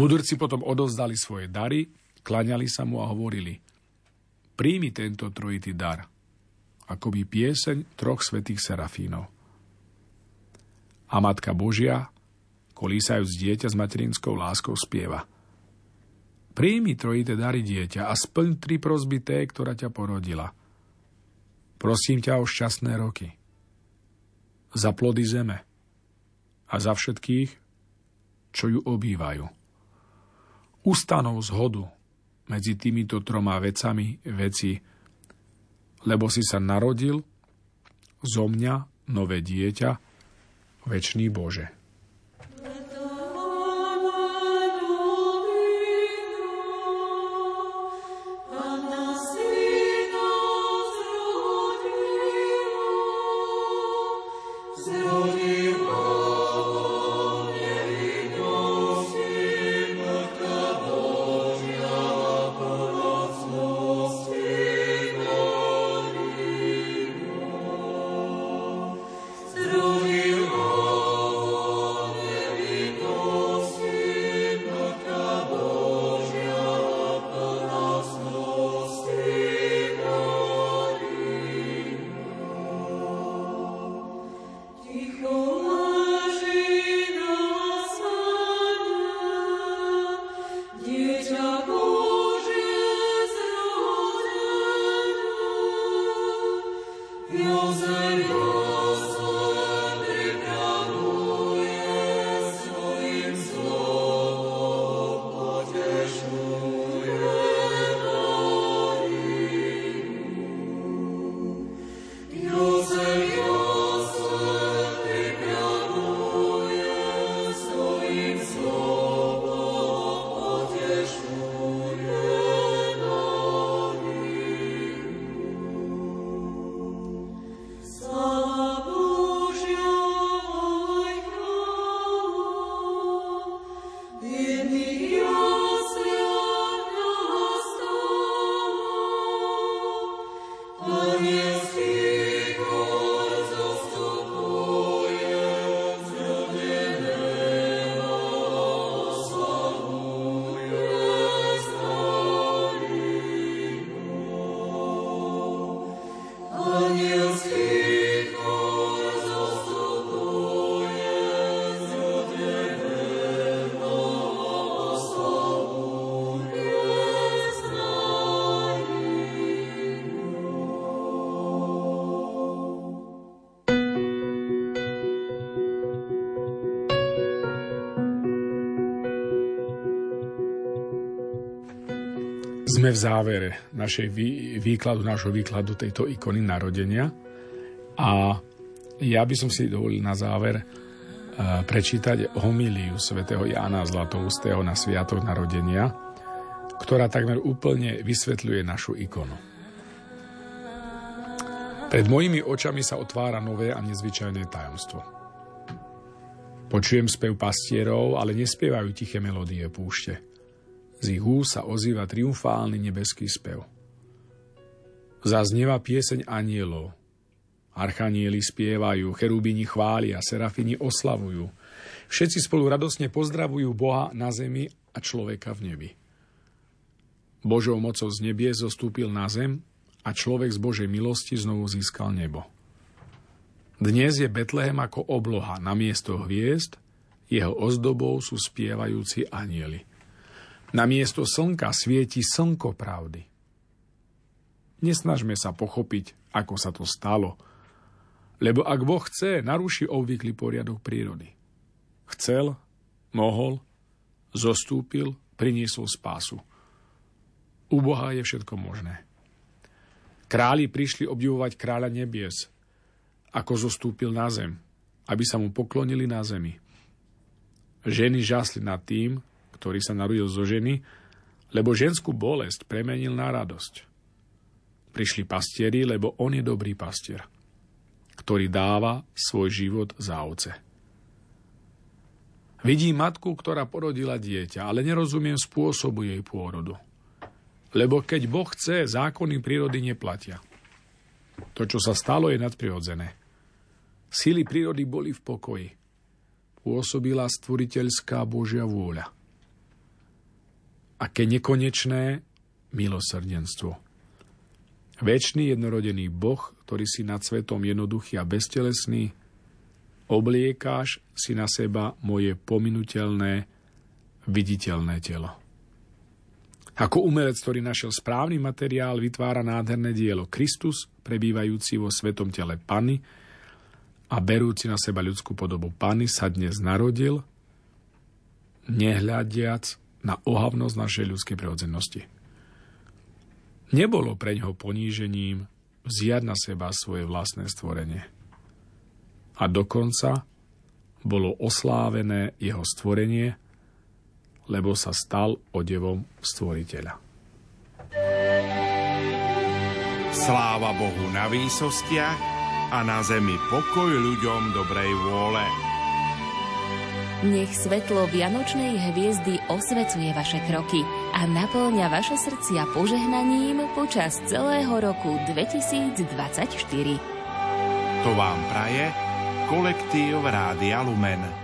Mudrci potom odovzdali svoje dary, klaňali sa mu a hovorili Príjmi tento trojitý dar, ako by pieseň troch svetých serafínov. A Matka Božia, kolísajúc dieťa s materinskou láskou, spieva – Príjmi trojité dary dieťa a splň tri prosby té, ktorá ťa porodila. Prosím ťa o šťastné roky. Za plody zeme a za všetkých, čo ju obývajú. Ustanov zhodu medzi týmito troma vecami veci, lebo si sa narodil zo mňa nové dieťa, väčší Bože. Sme v závere našej vý, výkladu, nášho výkladu tejto ikony narodenia a ja by som si dovolil na záver uh, prečítať homíliu svätého Jána Zlatoustého na Sviatok narodenia, ktorá takmer úplne vysvetľuje našu ikonu. Pred mojimi očami sa otvára nové a nezvyčajné tajomstvo. Počujem spev pastierov, ale nespievajú tiché melódie púšte – z ich úst sa ozýva triumfálny nebeský spev. Zaznieva pieseň anielov. Archanieli spievajú, cherubini chvália, serafini oslavujú. Všetci spolu radosne pozdravujú Boha na zemi a človeka v nebi. Božou mocou z nebie zostúpil na zem a človek z Božej milosti znovu získal nebo. Dnes je Betlehem ako obloha na miesto hviezd, jeho ozdobou sú spievajúci anieli – na miesto slnka svieti slnko pravdy. Nesnažme sa pochopiť, ako sa to stalo, lebo ak Boh chce, naruší obvyklý poriadok prírody. Chcel, mohol, zostúpil, priniesol spásu. U Boha je všetko možné. Králi prišli obdivovať kráľa nebies, ako zostúpil na zem, aby sa mu poklonili na zemi. Ženy žasli nad tým, ktorý sa narodil zo ženy, lebo ženskú bolesť premenil na radosť. Prišli pastieri, lebo on je dobrý pastier, ktorý dáva svoj život za ovce. Vidím matku, ktorá porodila dieťa, ale nerozumiem spôsobu jej pôrodu. Lebo keď Boh chce, zákony prírody neplatia. To, čo sa stalo, je nadprirodzené. Sily prírody boli v pokoji. Pôsobila stvoriteľská Božia vôľa. Aké nekonečné milosrdenstvo. Večný jednorodený Boh, ktorý si nad svetom jednoduchý a bestelesný, obliekáš si na seba moje pominutelné, viditeľné telo. Ako umelec, ktorý našiel správny materiál, vytvára nádherné dielo Kristus, prebývajúci vo svetom tele Pany a berúci na seba ľudskú podobu Pany, sa dnes narodil, nehľadiac na ohavnosť našej ľudskej prirodzenosti. Nebolo pre ňoho ponížením vziať na seba svoje vlastné stvorenie. A dokonca bolo oslávené jeho stvorenie – lebo sa stal odevom stvoriteľa. Sláva Bohu na výsostiach a na zemi pokoj ľuďom dobrej vôle. Nech svetlo Vianočnej hviezdy osvecuje vaše kroky a naplňa vaše srdcia požehnaním počas celého roku 2024. To vám praje kolektív Rádia Lumen.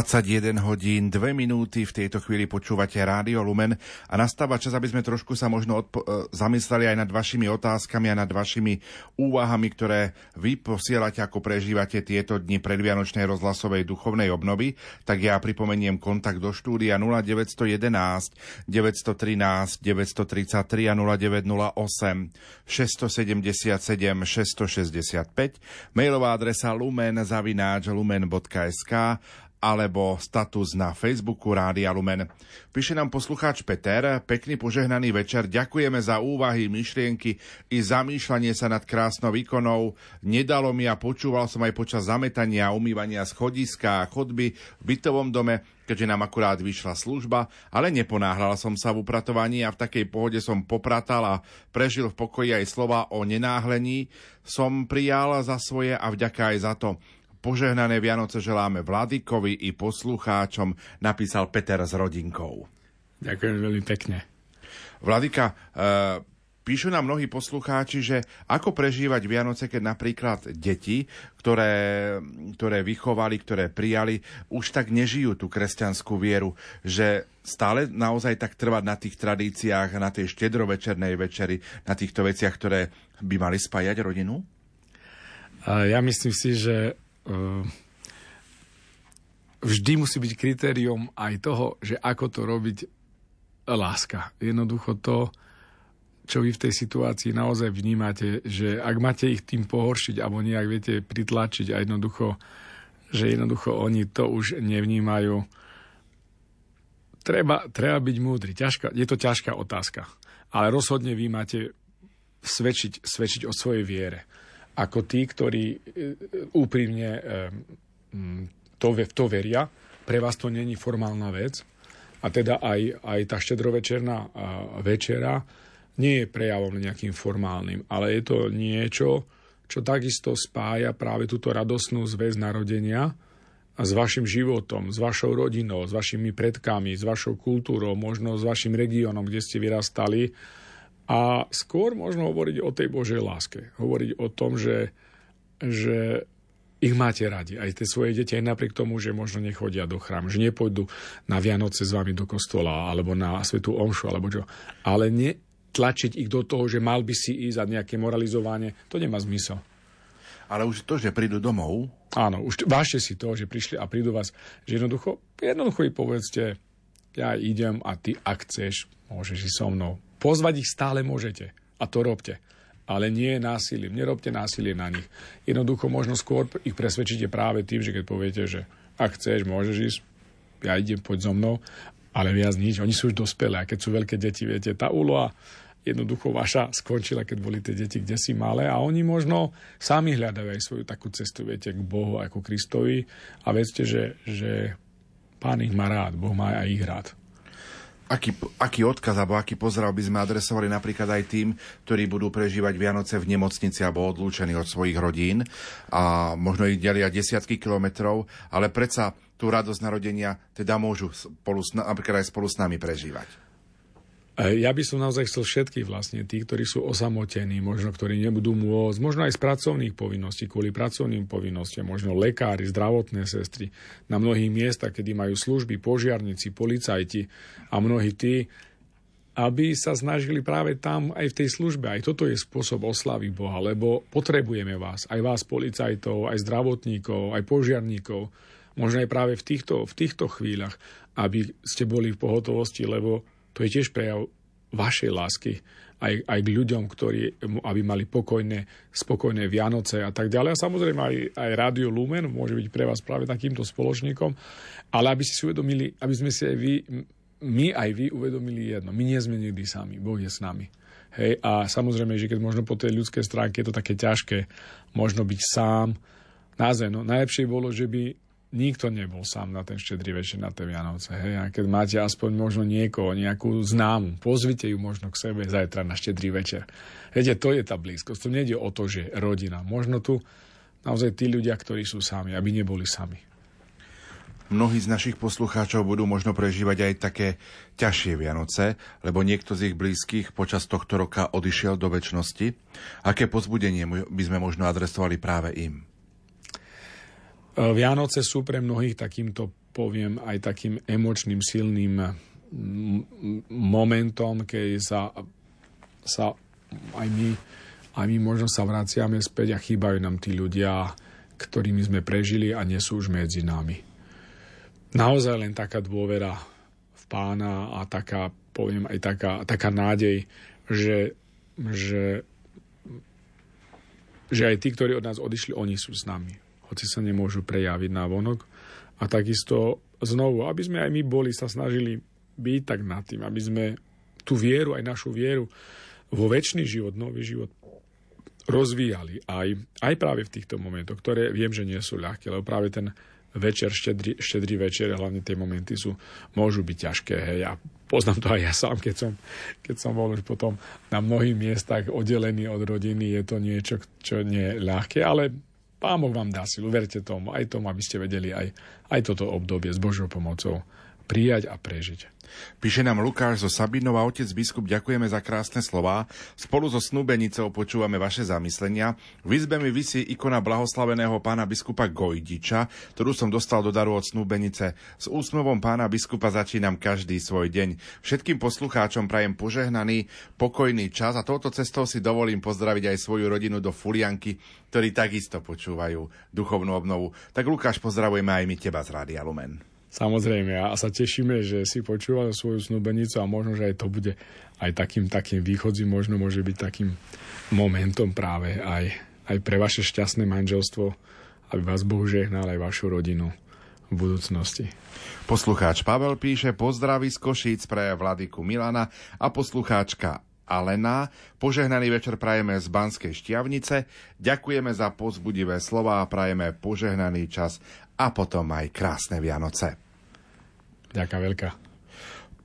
...21 hodín, 2 minúty, v tejto chvíli počúvate Rádio Lumen a nastáva čas, aby sme trošku sa možno odpo- e, zamysleli aj nad vašimi otázkami a nad vašimi úvahami, ktoré vy posielate, ako prežívate tieto dni predvianočnej rozhlasovej duchovnej obnovy. Tak ja pripomeniem kontakt do štúdia 0911 913 933 a 0908 677 665, mailová adresa lumen zavináč lumen.sk alebo status na Facebooku Rádia Lumen. Píše nám poslucháč Peter, pekný požehnaný večer, ďakujeme za úvahy, myšlienky i zamýšľanie sa nad krásnou výkonou. Nedalo mi a počúval som aj počas zametania a umývania schodiska a chodby v bytovom dome, keďže nám akurát vyšla služba, ale neponáhľal som sa v upratovaní a v takej pohode som popratal a prežil v pokoji aj slova o nenáhlení. Som prijal za svoje a vďaka aj za to. Požehnané Vianoce želáme Vladikovi i poslucháčom, napísal Peter s rodinkou. Ďakujem veľmi pekne. Vladika, e, píšu nám mnohí poslucháči, že ako prežívať Vianoce, keď napríklad deti, ktoré, ktoré vychovali, ktoré prijali, už tak nežijú tú kresťanskú vieru, že stále naozaj tak trvať na tých tradíciách, na tej štedrovečernej večeri, na týchto veciach, ktoré by mali spájať rodinu? Ja myslím si, že vždy musí byť kritérium aj toho, že ako to robiť láska. Jednoducho to, čo vy v tej situácii naozaj vnímate, že ak máte ich tým pohoršiť alebo nejak viete pritlačiť a jednoducho, že jednoducho oni to už nevnímajú, treba, treba byť múdry. Ťažká, je to ťažká otázka. Ale rozhodne vy máte svedčiť, svedčiť o svojej viere. Ako tí, ktorí e, úprimne e, to, to veria, pre vás to není formálna vec. A teda aj, aj tá štedrovečerná večera nie je prejavom nejakým formálnym, ale je to niečo, čo takisto spája práve túto radosnú zväz narodenia a s vašim životom, s vašou rodinou, s vašimi predkami, s vašou kultúrou, možno s vašim regiónom, kde ste vyrastali. A skôr možno hovoriť o tej Božej láske. Hovoriť o tom, že, že ich máte radi, aj tie svoje deti, aj napriek tomu, že možno nechodia do chrámu, že nepôjdu na Vianoce s vami do kostola, alebo na Svetú Omšu, alebo čo. Ale ne, tlačiť ich do toho, že mal by si ísť a nejaké moralizovanie, to nemá zmysel. Ale už to, že prídu domov... Áno, už vážte si to, že prišli a prídu vás, že jednoducho, jednoducho ich povedzte, ja idem a ty, ak chceš, môžeš ísť so mnou. Pozvať ich stále môžete a to robte. Ale nie násilím, nerobte násilie na nich. Jednoducho možno skôr ich presvedčíte práve tým, že keď poviete, že ak chceš, môžeš ísť, ja idem, poď so mnou ale viac nič. Oni sú už dospelé a keď sú veľké deti, viete, tá úloha jednoducho vaša skončila, keď boli tie deti kde si malé a oni možno sami hľadajú aj svoju takú cestu, viete, k Bohu ako Kristovi a vedzte, že, že Pán ich má rád, Boh má aj ich rád. Aký, aký odkaz alebo aký pozdrav by sme adresovali napríklad aj tým, ktorí budú prežívať Vianoce v nemocnici alebo odlúčení od svojich rodín a možno ich delia desiatky kilometrov, ale predsa tú radosť narodenia teda môžu spolu, napríklad aj spolu s nami prežívať. E, ja by som naozaj chcel všetkých vlastne, tí, ktorí sú osamotení, možno ktorí nebudú môcť, možno aj z pracovných povinností, kvôli pracovným povinnostiam, možno lekári, zdravotné sestry, na mnohých miestach, kedy majú služby, požiarníci, policajti a mnohí tí, aby sa snažili práve tam aj v tej službe. Aj toto je spôsob oslavy Boha, lebo potrebujeme vás, aj vás policajtov, aj zdravotníkov, aj požiarníkov, možno aj práve v týchto, v týchto chvíľach, aby ste boli v pohotovosti, lebo to je tiež prejav vašej lásky aj, aj k ľuďom, ktorí aby mali pokojné, spokojné Vianoce a tak ďalej. A samozrejme aj, aj Radio Lumen môže byť pre vás práve takýmto spoločníkom, ale aby ste si uvedomili, aby sme si aj vy, my aj vy uvedomili jedno. My nie sme nikdy sami, Boh je s nami. Hej, a samozrejme, že keď možno po tej ľudskej stránke je to také ťažké, možno byť sám. Naozaj, no, najlepšie bolo, že by nikto nebol sám na ten štedrý večer, na tie Vianoce. Hej? A keď máte aspoň možno niekoho, nejakú známu, pozvite ju možno k sebe zajtra na štedrý večer. Viete, to je tá blízkosť. To nejde o to, že rodina. Možno tu naozaj tí ľudia, ktorí sú sami, aby neboli sami. Mnohí z našich poslucháčov budú možno prežívať aj také ťažšie Vianoce, lebo niekto z ich blízkych počas tohto roka odišiel do väčšnosti. Aké pozbudenie by sme možno adresovali práve im? E, Vianoce sú pre mnohých takýmto, poviem, aj takým emočným, silným momentom, keď sa, sa aj my, aj my možno sa vraciame späť a chýbajú nám tí ľudia, ktorými sme prežili a nie sú už medzi nami. Naozaj len taká dôvera v pána a taká, poviem, aj taká, taká nádej, že, že, že aj tí, ktorí od nás odišli, oni sú s nami hoci sa nemôžu prejaviť na vonok. A takisto znovu, aby sme aj my boli, sa snažili byť tak nad tým, aby sme tú vieru, aj našu vieru vo väčší život, nový život rozvíjali aj, aj práve v týchto momentoch, ktoré viem, že nie sú ľahké, lebo práve ten večer, štedrý, štedrý večer, hlavne tie momenty sú, môžu byť ťažké. Hej. Ja poznám to aj ja sám, keď som, keď som bol už potom na mnohých miestach oddelený od rodiny, je to niečo, čo nie je ľahké, ale Pán Boh vám dá silu, verte tomu, aj tomu, aby ste vedeli aj, aj toto obdobie s Božou pomocou prijať a prežiť. Píše nám Lukáš zo Sabinova, otec biskup, ďakujeme za krásne slová. Spolu so snúbenicou počúvame vaše zamyslenia. V izbe mi vysí ikona blahoslaveného pána biskupa Gojdiča, ktorú som dostal do daru od snúbenice. S úsmevom pána biskupa začínam každý svoj deň. Všetkým poslucháčom prajem požehnaný, pokojný čas a touto cestou si dovolím pozdraviť aj svoju rodinu do Fulianky, ktorí takisto počúvajú duchovnú obnovu. Tak Lukáš, pozdravujeme aj my teba z Rádia Lumen. Samozrejme, a sa tešíme, že si počúval svoju snúbenicu a možno, že aj to bude aj takým, takým východzím, možno môže byť takým momentom práve aj, aj pre vaše šťastné manželstvo, aby vás Boh žehnal aj vašu rodinu v budúcnosti. Poslucháč Pavel píše pozdraví z Košíc pre Vladiku Milana a poslucháčka Alena. Požehnaný večer prajeme z Banskej šťavnice. Ďakujeme za pozbudivé slova a prajeme požehnaný čas a potom aj krásne Vianoce. Ďaká veľká.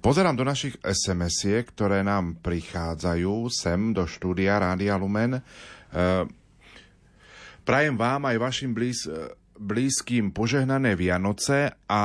Pozerám do našich SMS-iek, ktoré nám prichádzajú sem do štúdia Rádia Lumen. E, prajem vám aj vašim blíz, blízkym požehnané Vianoce a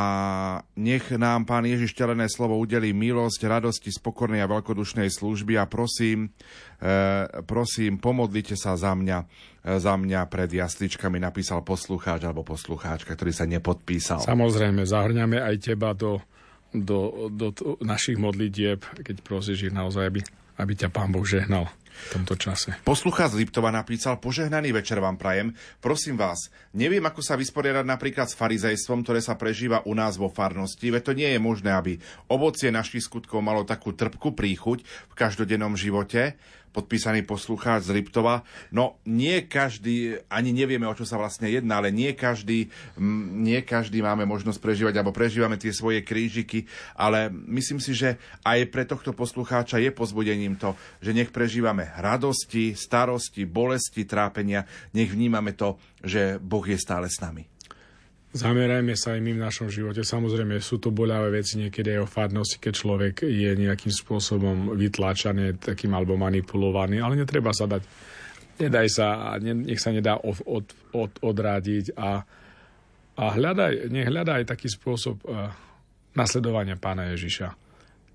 nech nám Pán Ježiš telené slovo udelí milosť, radosti, spokornej a veľkodušnej služby a prosím, e, prosím, pomodlite sa za mňa, e, za mňa pred jasličkami, napísal poslucháč alebo poslucháčka, ktorý sa nepodpísal. Samozrejme, zahrňame aj teba do, do, do, do našich modlitieb, keď prosíš ich naozaj, aby, aby ťa Pán Boh žehnal v tomto čase. Poslucha z Liptova napísal, požehnaný večer vám prajem. Prosím vás, neviem, ako sa vysporiadať napríklad s farizejstvom, ktoré sa prežíva u nás vo farnosti, veď to nie je možné, aby ovocie našich skutkov malo takú trpkú príchuť v každodennom živote podpísaný poslucháč z Liptova. No nie každý, ani nevieme, o čo sa vlastne jedná, ale nie každý, nie každý máme možnosť prežívať, alebo prežívame tie svoje krížiky, ale myslím si, že aj pre tohto poslucháča je pozbudením to, že nech prežívame radosti, starosti, bolesti, trápenia, nech vnímame to, že Boh je stále s nami. Zamerajme sa aj my v našom živote. Samozrejme, sú to boľavé veci niekedy aj o farnosti, keď človek je nejakým spôsobom vytláčaný takým alebo manipulovaný, ale netreba sa dať, nedaj sa, nech sa nedá od, od, od, odrádiť a, a hľadaj, nech taký spôsob uh, nasledovania pána Ježiša.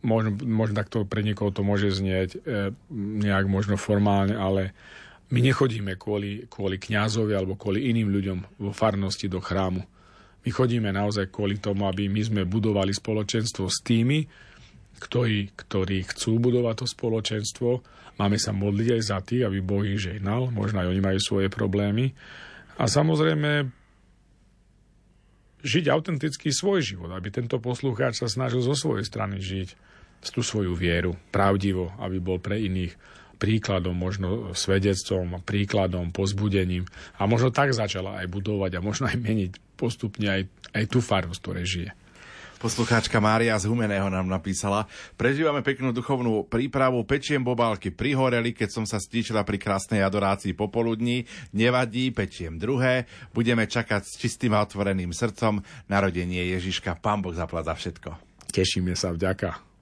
Možno, možno takto pre niekoho to môže znieť uh, nejak možno formálne, ale my nechodíme kvôli, kvôli kňazovi alebo kvôli iným ľuďom vo farnosti do chrámu my chodíme naozaj kvôli tomu, aby my sme budovali spoločenstvo s tými, ktorí, ktorí chcú budovať to spoločenstvo. Máme sa modliť aj za tých, aby Boh ich žehnal. Možno aj oni majú svoje problémy. A samozrejme žiť autentický svoj život, aby tento poslucháč sa snažil zo svojej strany žiť tú svoju vieru pravdivo, aby bol pre iných príkladom, možno svedectvom, príkladom, pozbudením. A možno tak začala aj budovať a možno aj meniť postupne aj, aj tú farnosť, ktorej žije. Poslucháčka Mária z Humeného nám napísala Prežívame peknú duchovnú prípravu, pečiem bobálky prihoreli, keď som sa stíčila pri krásnej adorácii popoludní. Nevadí, pečiem druhé. Budeme čakať s čistým a otvoreným srdcom narodenie Ježiška. Pán Boh zaplat za všetko. Tešíme sa, vďaka.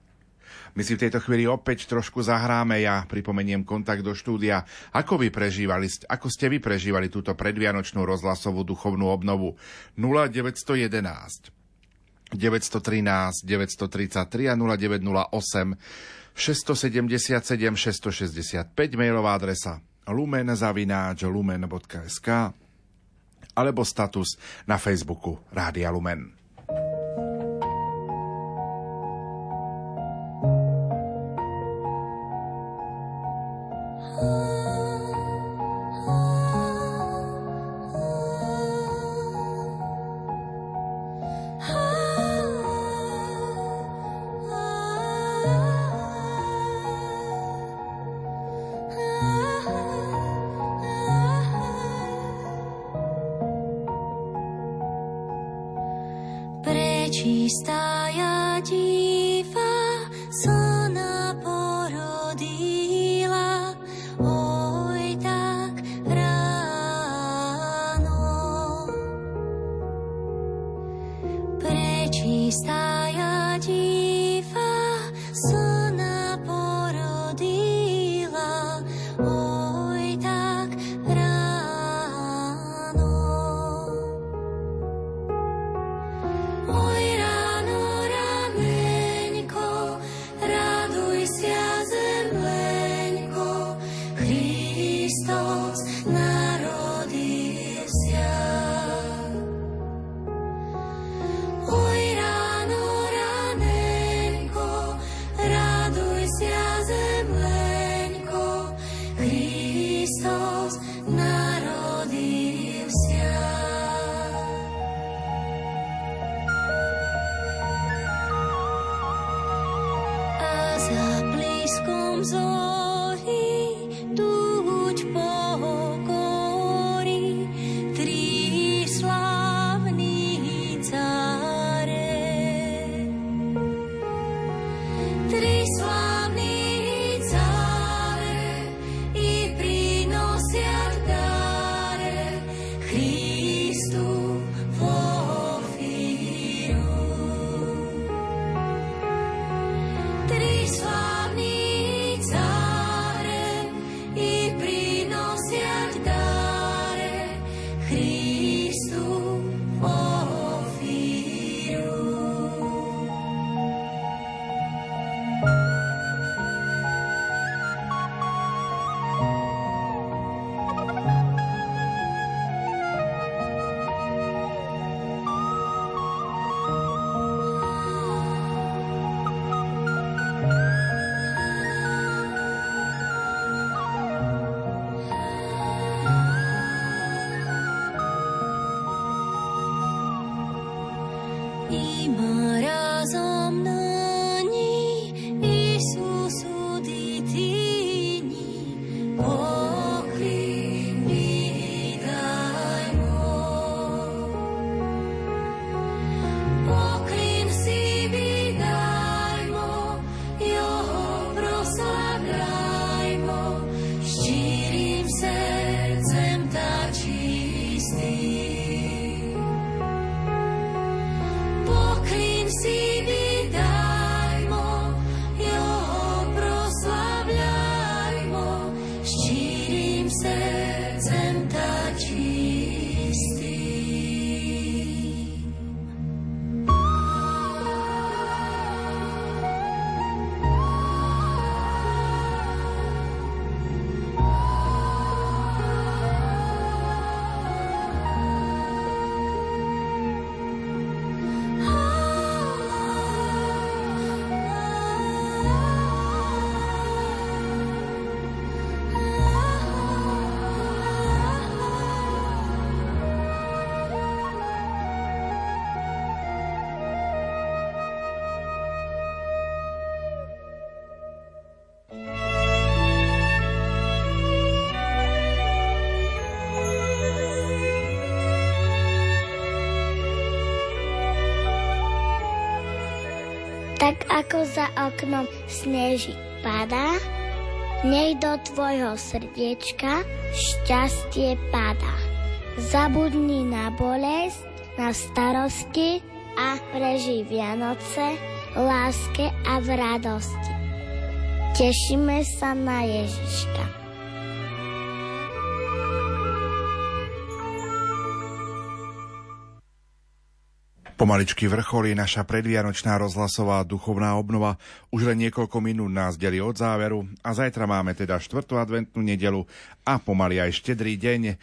My si v tejto chvíli opäť trošku zahráme. Ja pripomeniem kontakt do štúdia. Ako vy prežívali, ako ste vy prežívali túto predvianočnú rozhlasovú duchovnú obnovu? 0911 913 933 a 0908 677 665 mailová adresa lumen.sk alebo status na Facebooku Rádia Lumen. Ako za oknom sneží padá, nech do tvojho srdiečka šťastie padá. Zabudni na bolesť, na starosti a prežij Vianoce láske a v radosti. Tešíme sa na Ježiška. Pomaličky vrcholí naša predvianočná rozhlasová duchovná obnova. Už len niekoľko minút nás delí od záveru a zajtra máme teda 4. adventnú nedelu a pomaly aj štedrý deň.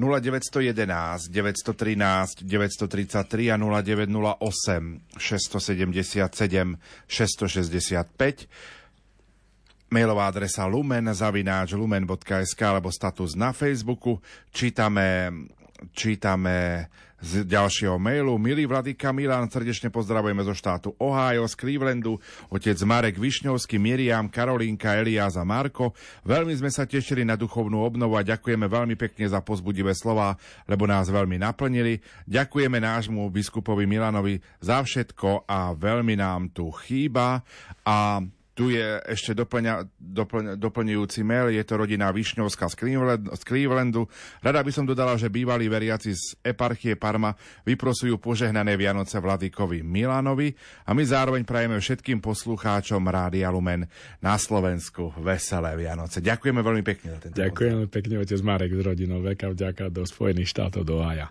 0911 913 933 a 0908 677 665 Mailová adresa lumen zavináč lumen.sk alebo status na Facebooku. Čítame, čítame z ďalšieho mailu. Milý Vladika Milan, srdečne pozdravujeme zo štátu Ohio, z Clevelandu, otec Marek Višňovský, Miriam, Karolínka, Eliáz a Marko. Veľmi sme sa tešili na duchovnú obnovu a ďakujeme veľmi pekne za pozbudivé slova, lebo nás veľmi naplnili. Ďakujeme nášmu biskupovi Milanovi za všetko a veľmi nám tu chýba. A tu je ešte doplňa, doplň, doplňujúci mail, je to rodina Višňovská z, Cleveland, z Clevelandu. Rada by som dodala, že bývalí veriaci z eparchie Parma vyprosujú požehnané Vianoce Vladikovi Milanovi a my zároveň prajeme všetkým poslucháčom Rádia Lumen na Slovensku veselé Vianoce. Ďakujeme veľmi pekne za tento Ďakujeme pekne, otec Marek z rodinou. Veka vďaka do Spojených štátov do Aja.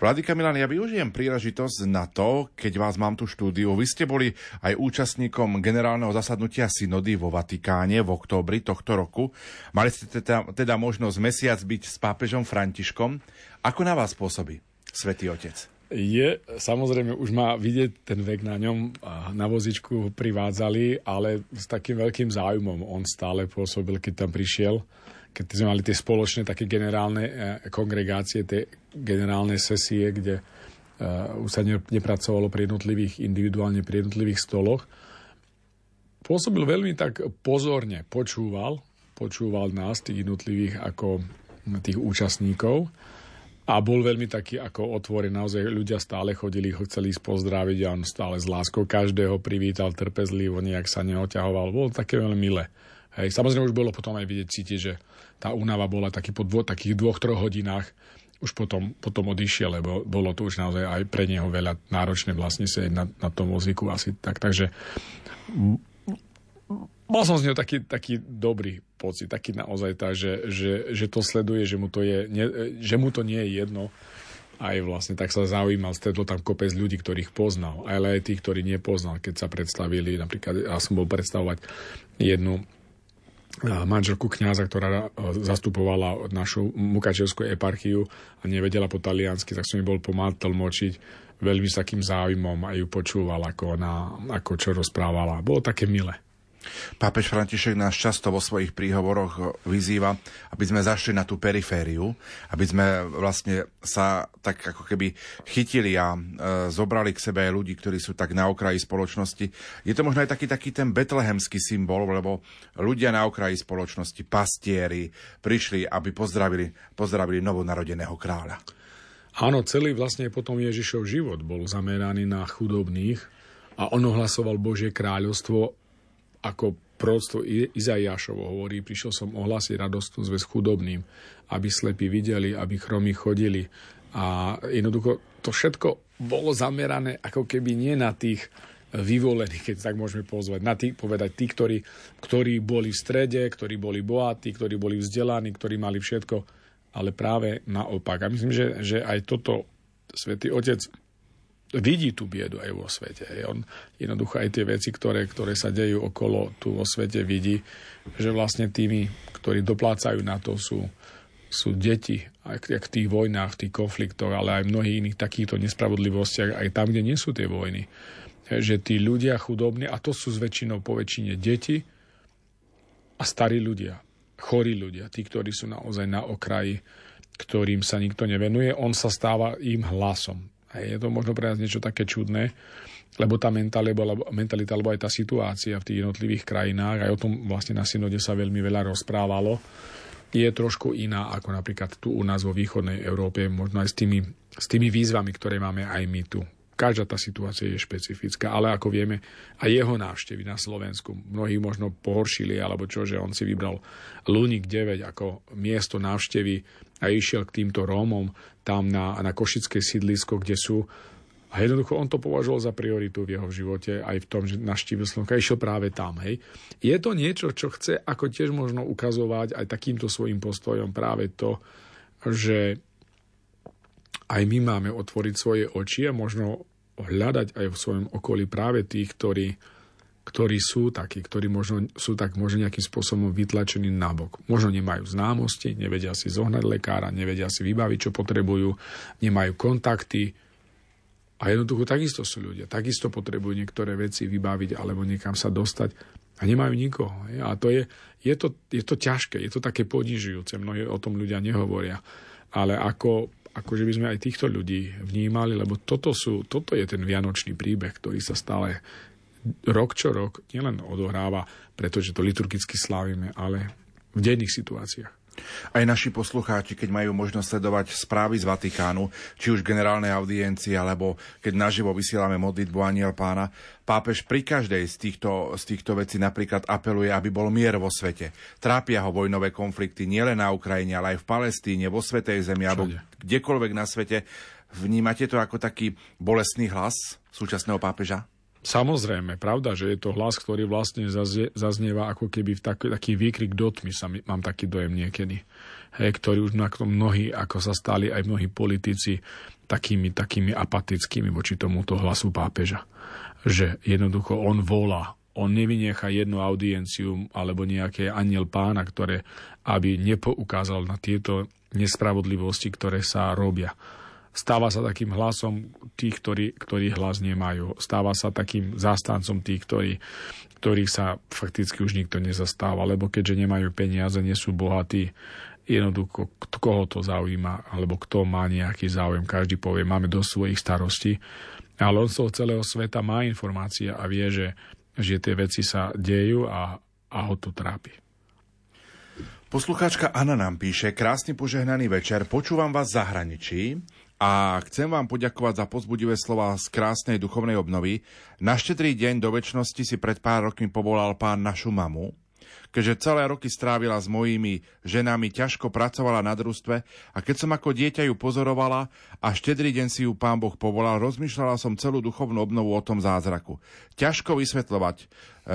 Vladika Milan, ja využijem príležitosť na to, keď vás mám tu štúdiu. Vy ste boli aj účastníkom generálneho zasadnutia synody vo Vatikáne v októbri tohto roku. Mali ste teda, teda možnosť mesiac byť s pápežom Františkom. Ako na vás pôsobí Svetý Otec? Je, samozrejme, už má vidieť ten vek na ňom, na vozičku privádzali, ale s takým veľkým záujmom on stále pôsobil, keď tam prišiel keď sme mali tie spoločné také generálne e, kongregácie, tie generálne sesie, kde už sa nepracovalo pri jednotlivých, individuálne pri jednotlivých stoloch. Pôsobil veľmi tak pozorne, počúval, počúval nás, tých jednotlivých ako tých účastníkov a bol veľmi taký ako otvorený. Naozaj ľudia stále chodili, ho chceli ísť pozdraviť a on stále s láskou každého privítal trpezlivo, nejak sa neoťahoval. Bol také veľmi milé. Hej, samozrejme už bolo potom aj vidieť, cítiť, že tá únava bola taký po dvo, takých dvoch, troch hodinách už potom, potom odišiel, lebo bolo to už naozaj aj pre neho veľa náročné vlastne sa na, na tom vozíku asi tak. Takže mal som z neho taký, taký dobrý pocit, taký naozaj tak, že, že, že to sleduje, že mu to, je, ne, že mu to nie je jedno. Aj vlastne tak sa zaujímal, stretol tam kopec ľudí, ktorých poznal, ale aj tých, ktorí nepoznal, keď sa predstavili. Napríklad ja som bol predstavovať jednu manželku kňaza, ktorá zastupovala našu mukačevskú eparchiu a nevedela po taliansky, tak som mi bol pomáhať tlmočiť veľmi s takým záujmom a ju počúval, ako, ona, ako čo rozprávala. Bolo také milé. Pápež František nás často vo svojich príhovoroch vyzýva, aby sme zašli na tú perifériu, aby sme vlastne sa tak ako keby chytili a e, zobrali k sebe ľudí, ktorí sú tak na okraji spoločnosti. Je to možno aj taký, taký ten betlehemský symbol, lebo ľudia na okraji spoločnosti, pastieri, prišli, aby pozdravili, pozdravili novonarodeného kráľa. Áno, celý vlastne potom Ježišov život bol zameraný na chudobných a on ohlasoval Božie kráľovstvo ako prosto Izaiášovo hovorí, prišiel som ohlásiť radostnú zväz chudobným, aby slepí videli, aby chromy chodili. A jednoducho to všetko bolo zamerané ako keby nie na tých vyvolených, keď tak môžeme pozvať, na tých, povedať tí, ktorí, ktorí boli v strede, ktorí boli bohatí, ktorí boli vzdelaní, ktorí mali všetko, ale práve naopak. A myslím, že, že aj toto Svetý Otec vidí tú biedu aj vo svete. On jednoducho aj tie veci, ktoré, ktoré sa dejú okolo tu vo svete, vidí, že vlastne tými, ktorí doplácajú na to, sú, sú deti, aj v tých vojnách, v tých konfliktoch, ale aj v mnohých iných takýchto nespravodlivostiach, aj tam, kde nie sú tie vojny. Že tí ľudia chudobní, a to sú s väčšinou po väčšine deti a starí ľudia, chorí ľudia, tí, ktorí sú naozaj na okraji, ktorým sa nikto nevenuje, on sa stáva im hlasom a je to možno pre nás niečo také čudné, lebo tá mentalita, alebo aj tá situácia v tých jednotlivých krajinách, aj o tom vlastne na synode sa veľmi veľa rozprávalo, je trošku iná ako napríklad tu u nás vo východnej Európe, možno aj s tými, s tými výzvami, ktoré máme aj my tu. Každá tá situácia je špecifická, ale ako vieme, aj jeho návštevy na Slovensku mnohí možno pohoršili, alebo čo, že on si vybral Lunik 9 ako miesto návštevy a išiel k týmto Rómom tam na, na Košické sídlisko, kde sú a jednoducho on to považoval za prioritu v jeho živote, aj v tom, že naštívil Slovenka, išiel práve tam. Hej. Je to niečo, čo chce ako tiež možno ukazovať aj takýmto svojim postojom práve to, že aj my máme otvoriť svoje oči a možno hľadať aj v svojom okolí práve tých, ktorí, ktorí sú takí, ktorí možno, sú tak možno nejakým spôsobom vytlačení nabok. Možno nemajú známosti, nevedia si zohnať lekára, nevedia si vybaviť, čo potrebujú, nemajú kontakty, a jednoducho takisto sú ľudia, takisto potrebujú niektoré veci vybaviť alebo niekam sa dostať a nemajú nikoho. A to je, je, to, je to ťažké, je to také ponižujúce, mnohí o tom ľudia nehovoria. Ale ako, ako že by sme aj týchto ľudí vnímali, lebo toto, sú, toto je ten vianočný príbeh, ktorý sa stále rok čo rok nielen odohráva, pretože to liturgicky slávime, ale v denných situáciách. Aj naši poslucháči, keď majú možnosť sledovať správy z Vatikánu, či už generálnej audiencie, alebo keď naživo vysielame modlitbu Aniel pána, pápež pri každej z týchto, z týchto vecí napríklad apeluje, aby bol mier vo svete. Trápia ho vojnové konflikty nielen na Ukrajine, ale aj v Palestíne, vo Svetej Zemi, alebo kdekoľvek na svete. Vnímate to ako taký bolestný hlas súčasného pápeža? Samozrejme, pravda, že je to hlas, ktorý vlastne zaznieva ako keby v taký, taký výkrik do tmy, sa, mám taký dojem niekedy. Hej, ktorý už na mnohí, ako sa stali aj mnohí politici, takými, takými apatickými voči tomuto hlasu pápeža. Že jednoducho on volá, on nevyniecha jednu audienciu alebo nejaké aniel pána, ktoré, aby nepoukázal na tieto nespravodlivosti, ktoré sa robia stáva sa takým hlasom tých, ktorí, ktorí hlas nemajú. Stáva sa takým zástancom tých, ktorí, ktorých sa fakticky už nikto nezastáva, lebo keďže nemajú peniaze, nie sú bohatí, jednoducho, koho to zaujíma, alebo kto má nejaký záujem. Každý povie, máme dosť svojich starostí, ale on z toho celého sveta má informácie a vie, že, že tie veci sa dejú a, a ho to trápi. Poslucháčka Anna nám píše, krásny požehnaný večer, počúvam vás v zahraničí a chcem vám poďakovať za pozbudivé slova z krásnej duchovnej obnovy. Na štedrý deň do väčšnosti si pred pár rokmi povolal pán našu mamu, keďže celé roky strávila s mojimi ženami, ťažko pracovala na družstve a keď som ako dieťa ju pozorovala a štedrý deň si ju pán Boh povolal, rozmýšľala som celú duchovnú obnovu o tom zázraku. Ťažko vysvetľovať, e,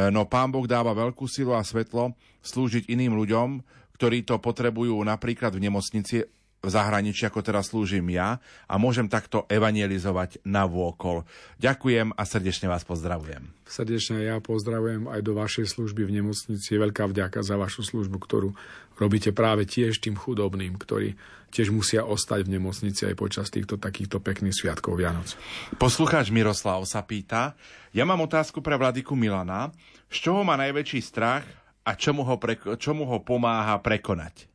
no pán Boh dáva veľkú silu a svetlo slúžiť iným ľuďom, ktorí to potrebujú napríklad v nemocnici v zahraničí, ako teraz slúžim ja a môžem takto evangelizovať na vôkol. Ďakujem a srdečne vás pozdravujem. Srdečne ja pozdravujem aj do vašej služby v nemocnici. Veľká vďaka za vašu službu, ktorú robíte práve tiež tým chudobným, ktorí tiež musia ostať v nemocnici aj počas týchto takýchto pekných sviatkov Vianoc. Poslucháč Miroslav sa pýta, ja mám otázku pre Vladiku Milana, z čoho má najväčší strach a čo mu ho, preko- čo mu ho pomáha prekonať?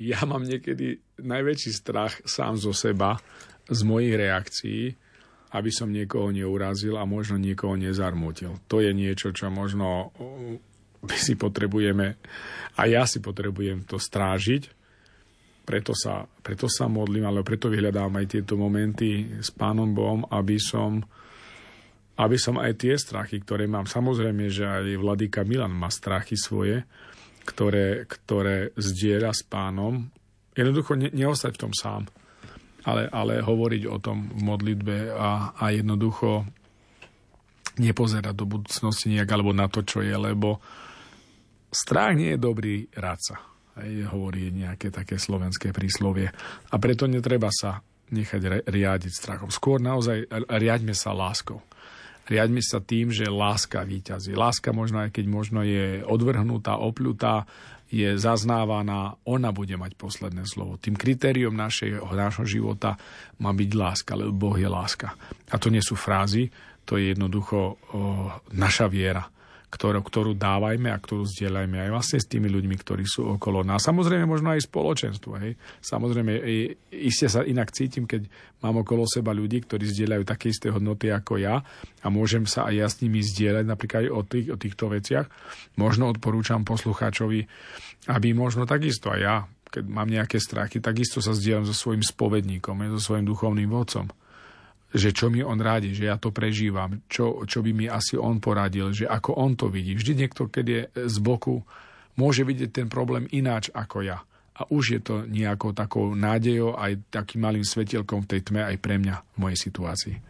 Ja mám niekedy najväčší strach sám zo seba, z mojich reakcií, aby som niekoho neurazil a možno niekoho nezarmutil. To je niečo, čo možno my si potrebujeme, a ja si potrebujem to strážiť, preto sa, preto sa modlím, ale preto vyhľadám aj tieto momenty s Pánom Bohom, aby som, aby som aj tie strachy, ktoré mám, samozrejme, že aj Vladika Milan má strachy svoje, ktoré, ktoré zdieľa s pánom, jednoducho ne, neostať v tom sám, ale, ale hovoriť o tom v modlitbe a, a jednoducho nepozerať do budúcnosti nejak alebo na to, čo je, lebo strach nie je dobrý radca. Hej, hovorí nejaké také slovenské príslovie. A preto netreba sa nechať riadiť strachom. Skôr naozaj riaďme sa láskou riaďme sa tým, že láska výťazí. Láska možno aj keď možno je odvrhnutá, opľutá, je zaznávaná, ona bude mať posledné slovo. Tým kritériom našeho, nášho života má byť láska, lebo Boh je láska. A to nie sú frázy, to je jednoducho o, naša viera ktorú, ktorú dávajme a ktorú zdieľajme aj vlastne s tými ľuďmi, ktorí sú okolo nás. Samozrejme možno aj spoločenstvo. Hej. Samozrejme, iste sa inak cítim, keď mám okolo seba ľudí, ktorí zdieľajú také isté hodnoty ako ja a môžem sa aj ja s nimi zdieľať napríklad o, tých, o týchto veciach. Možno odporúčam poslucháčovi, aby možno takisto aj ja, keď mám nejaké strachy, takisto sa zdieľam so svojím spovedníkom, so svojím duchovným vodcom že čo mi on radí, že ja to prežívam, čo, čo by mi asi on poradil, že ako on to vidí. Vždy niekto, keď je z boku, môže vidieť ten problém ináč ako ja. A už je to nejakou takou nádejou aj takým malým svetielkom v tej tme aj pre mňa v mojej situácii.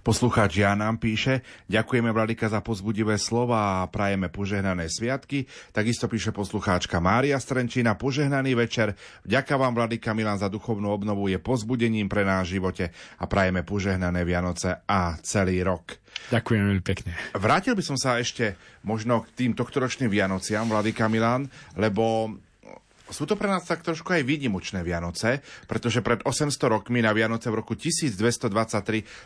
Poslucháč Jan nám píše, ďakujeme Vladika za pozbudivé slova a prajeme požehnané sviatky. Takisto píše poslucháčka Mária Strenčina, požehnaný večer. Vďaka vám Vladika Milan za duchovnú obnovu je pozbudením pre náš živote a prajeme požehnané Vianoce a celý rok. Ďakujem veľmi pekne. Vrátil by som sa ešte možno k tým tohtoročným Vianociam, Vladika Milan, lebo sú to pre nás tak trošku aj výnimočné Vianoce, pretože pred 800 rokmi na Vianoce v roku 1223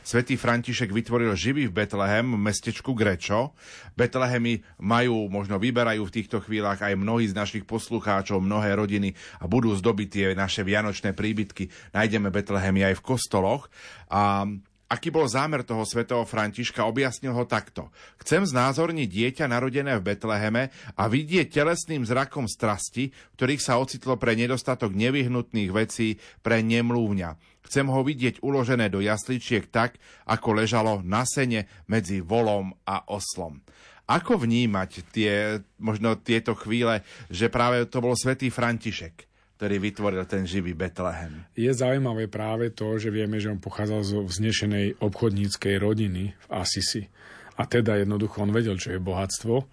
svätý František vytvoril živý v Betlehem, v mestečku Grečo. Betlehemy majú, možno vyberajú v týchto chvíľach aj mnohí z našich poslucháčov, mnohé rodiny a budú zdobiť tie naše vianočné príbytky. Nájdeme Betlehemy aj v kostoloch. A Aký bol zámer toho svätého Františka, objasnil ho takto. Chcem znázorniť dieťa narodené v Betleheme a vidieť telesným zrakom strasti, ktorých sa ocitlo pre nedostatok nevyhnutných vecí pre nemlúvňa. Chcem ho vidieť uložené do jasličiek tak, ako ležalo na sene medzi volom a oslom. Ako vnímať tie, možno tieto chvíle, že práve to bol svätý František? Ktorý vytvoril ten živý Betlehem. Je zaujímavé práve to, že vieme, že on pochádzal zo vznešenej obchodníckej rodiny v Asisi. A teda jednoducho on vedel, čo je bohatstvo,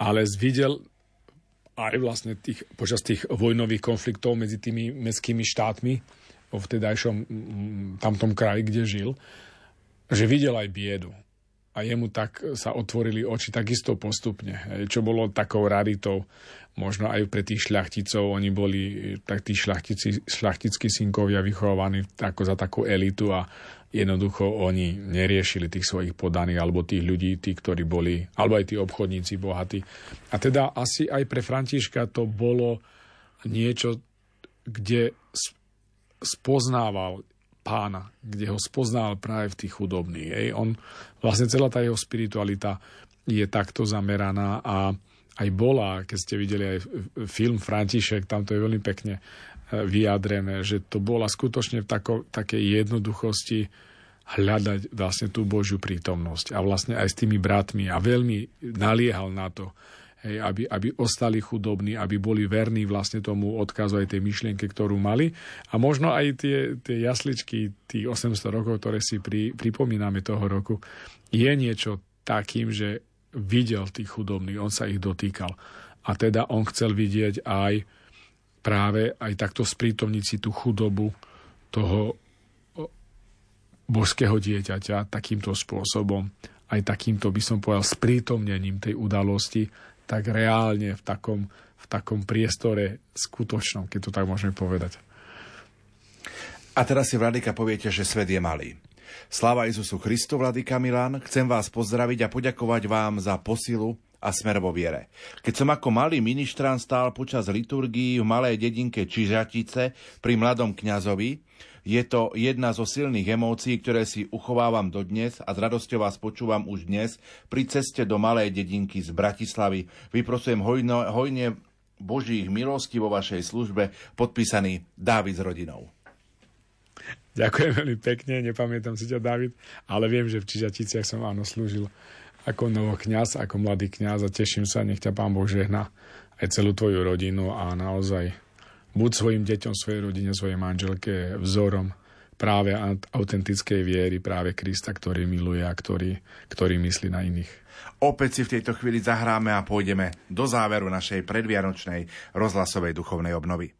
ale videl aj vlastne tých, počas tých vojnových konfliktov medzi tými mestskými štátmi vo vtedajšom tamtom kraji, kde žil, že videl aj biedu a jemu tak sa otvorili oči takisto postupne, čo bolo takou raritou možno aj pre tých šľachticov, oni boli tak tí šľachtici, šľachtickí synkovia vychovaní ako za takú elitu a jednoducho oni neriešili tých svojich podaných alebo tých ľudí, tí, ktorí boli, alebo aj tí obchodníci bohatí. A teda asi aj pre Františka to bolo niečo, kde spoznával pána, kde ho spoznal práve v tých chudobných. Ej. On, vlastne celá tá jeho spiritualita je takto zameraná a aj bola, keď ste videli aj film František, tam to je veľmi pekne e, vyjadrené, že to bola skutočne v tako, takej jednoduchosti hľadať vlastne tú Božiu prítomnosť a vlastne aj s tými bratmi a veľmi naliehal na to, hej, aby, aby ostali chudobní, aby boli verní vlastne tomu odkazu aj tej myšlienke, ktorú mali. A možno aj tie, tie jasličky, tých 800 rokov, ktoré si pri, pripomíname toho roku, je niečo takým, že videl tých chudobných, on sa ich dotýkal. A teda on chcel vidieť aj práve aj takto sprítomniť si tú chudobu toho božského dieťaťa takýmto spôsobom, aj takýmto by som povedal sprítomnením tej udalosti, tak reálne v takom, v takom priestore skutočnom, keď to tak môžeme povedať. A teraz si Vladika poviete, že svet je malý. Sláva Jezusu Christu, Vladika Milan, chcem vás pozdraviť a poďakovať vám za posilu a smer vo viere. Keď som ako malý ministrán stál počas liturgii v malej dedinke Čižatice pri mladom kňazovi, je to jedna zo silných emócií, ktoré si uchovávam dodnes a s radosťou vás počúvam už dnes pri ceste do malej dedinky z Bratislavy. Vyprosujem hojno, hojne Božích milostí vo vašej službe, podpísaný Dávid s rodinou. Ďakujem veľmi pekne, nepamätám si ťa, David, ale viem, že v Čižaticiach som áno slúžil ako novo kňaz, ako mladý kňaz a teším sa, nech ťa Pán Boh žehna aj celú tvoju rodinu a naozaj buď svojim deťom, svojej rodine, svojej manželke vzorom práve autentickej viery, práve Krista, ktorý miluje a ktorý, ktorý myslí na iných. Opäť si v tejto chvíli zahráme a pôjdeme do záveru našej predvianočnej rozhlasovej duchovnej obnovy.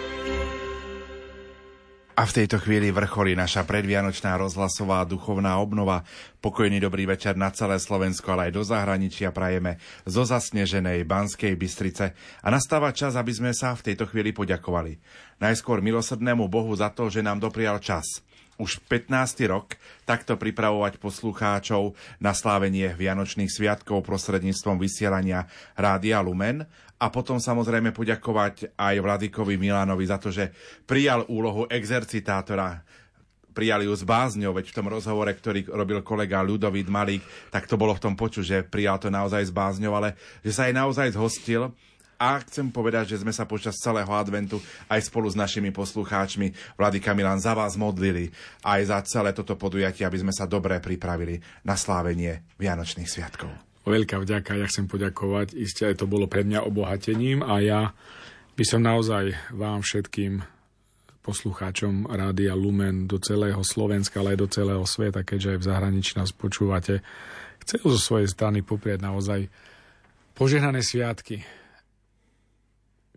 A v tejto chvíli vrcholí naša predvianočná rozhlasová duchovná obnova. Pokojný dobrý večer na celé Slovensko, ale aj do zahraničia prajeme zo zasneženej Banskej Bystrice. A nastáva čas, aby sme sa v tejto chvíli poďakovali. Najskôr milosrdnému Bohu za to, že nám doprial čas už 15. rok takto pripravovať poslucháčov na slávenie Vianočných sviatkov prostredníctvom vysielania Rádia Lumen a potom samozrejme poďakovať aj Vladikovi Milanovi za to, že prijal úlohu exercitátora prijali ju s bázňou, veď v tom rozhovore, ktorý robil kolega Ľudovít Malík, tak to bolo v tom poču, že prijal to naozaj s bázňou, ale že sa aj naozaj zhostil a chcem povedať, že sme sa počas celého adventu aj spolu s našimi poslucháčmi Vladika Milan za vás modlili aj za celé toto podujatie, aby sme sa dobre pripravili na slávenie Vianočných sviatkov. Veľká vďaka, ja chcem poďakovať. Isté to bolo pre mňa obohatením a ja by som naozaj vám všetkým poslucháčom Rádia Lumen do celého Slovenska, ale aj do celého sveta, keďže aj v zahraničí nás počúvate, chcel zo svojej strany poprieť naozaj požehnané sviatky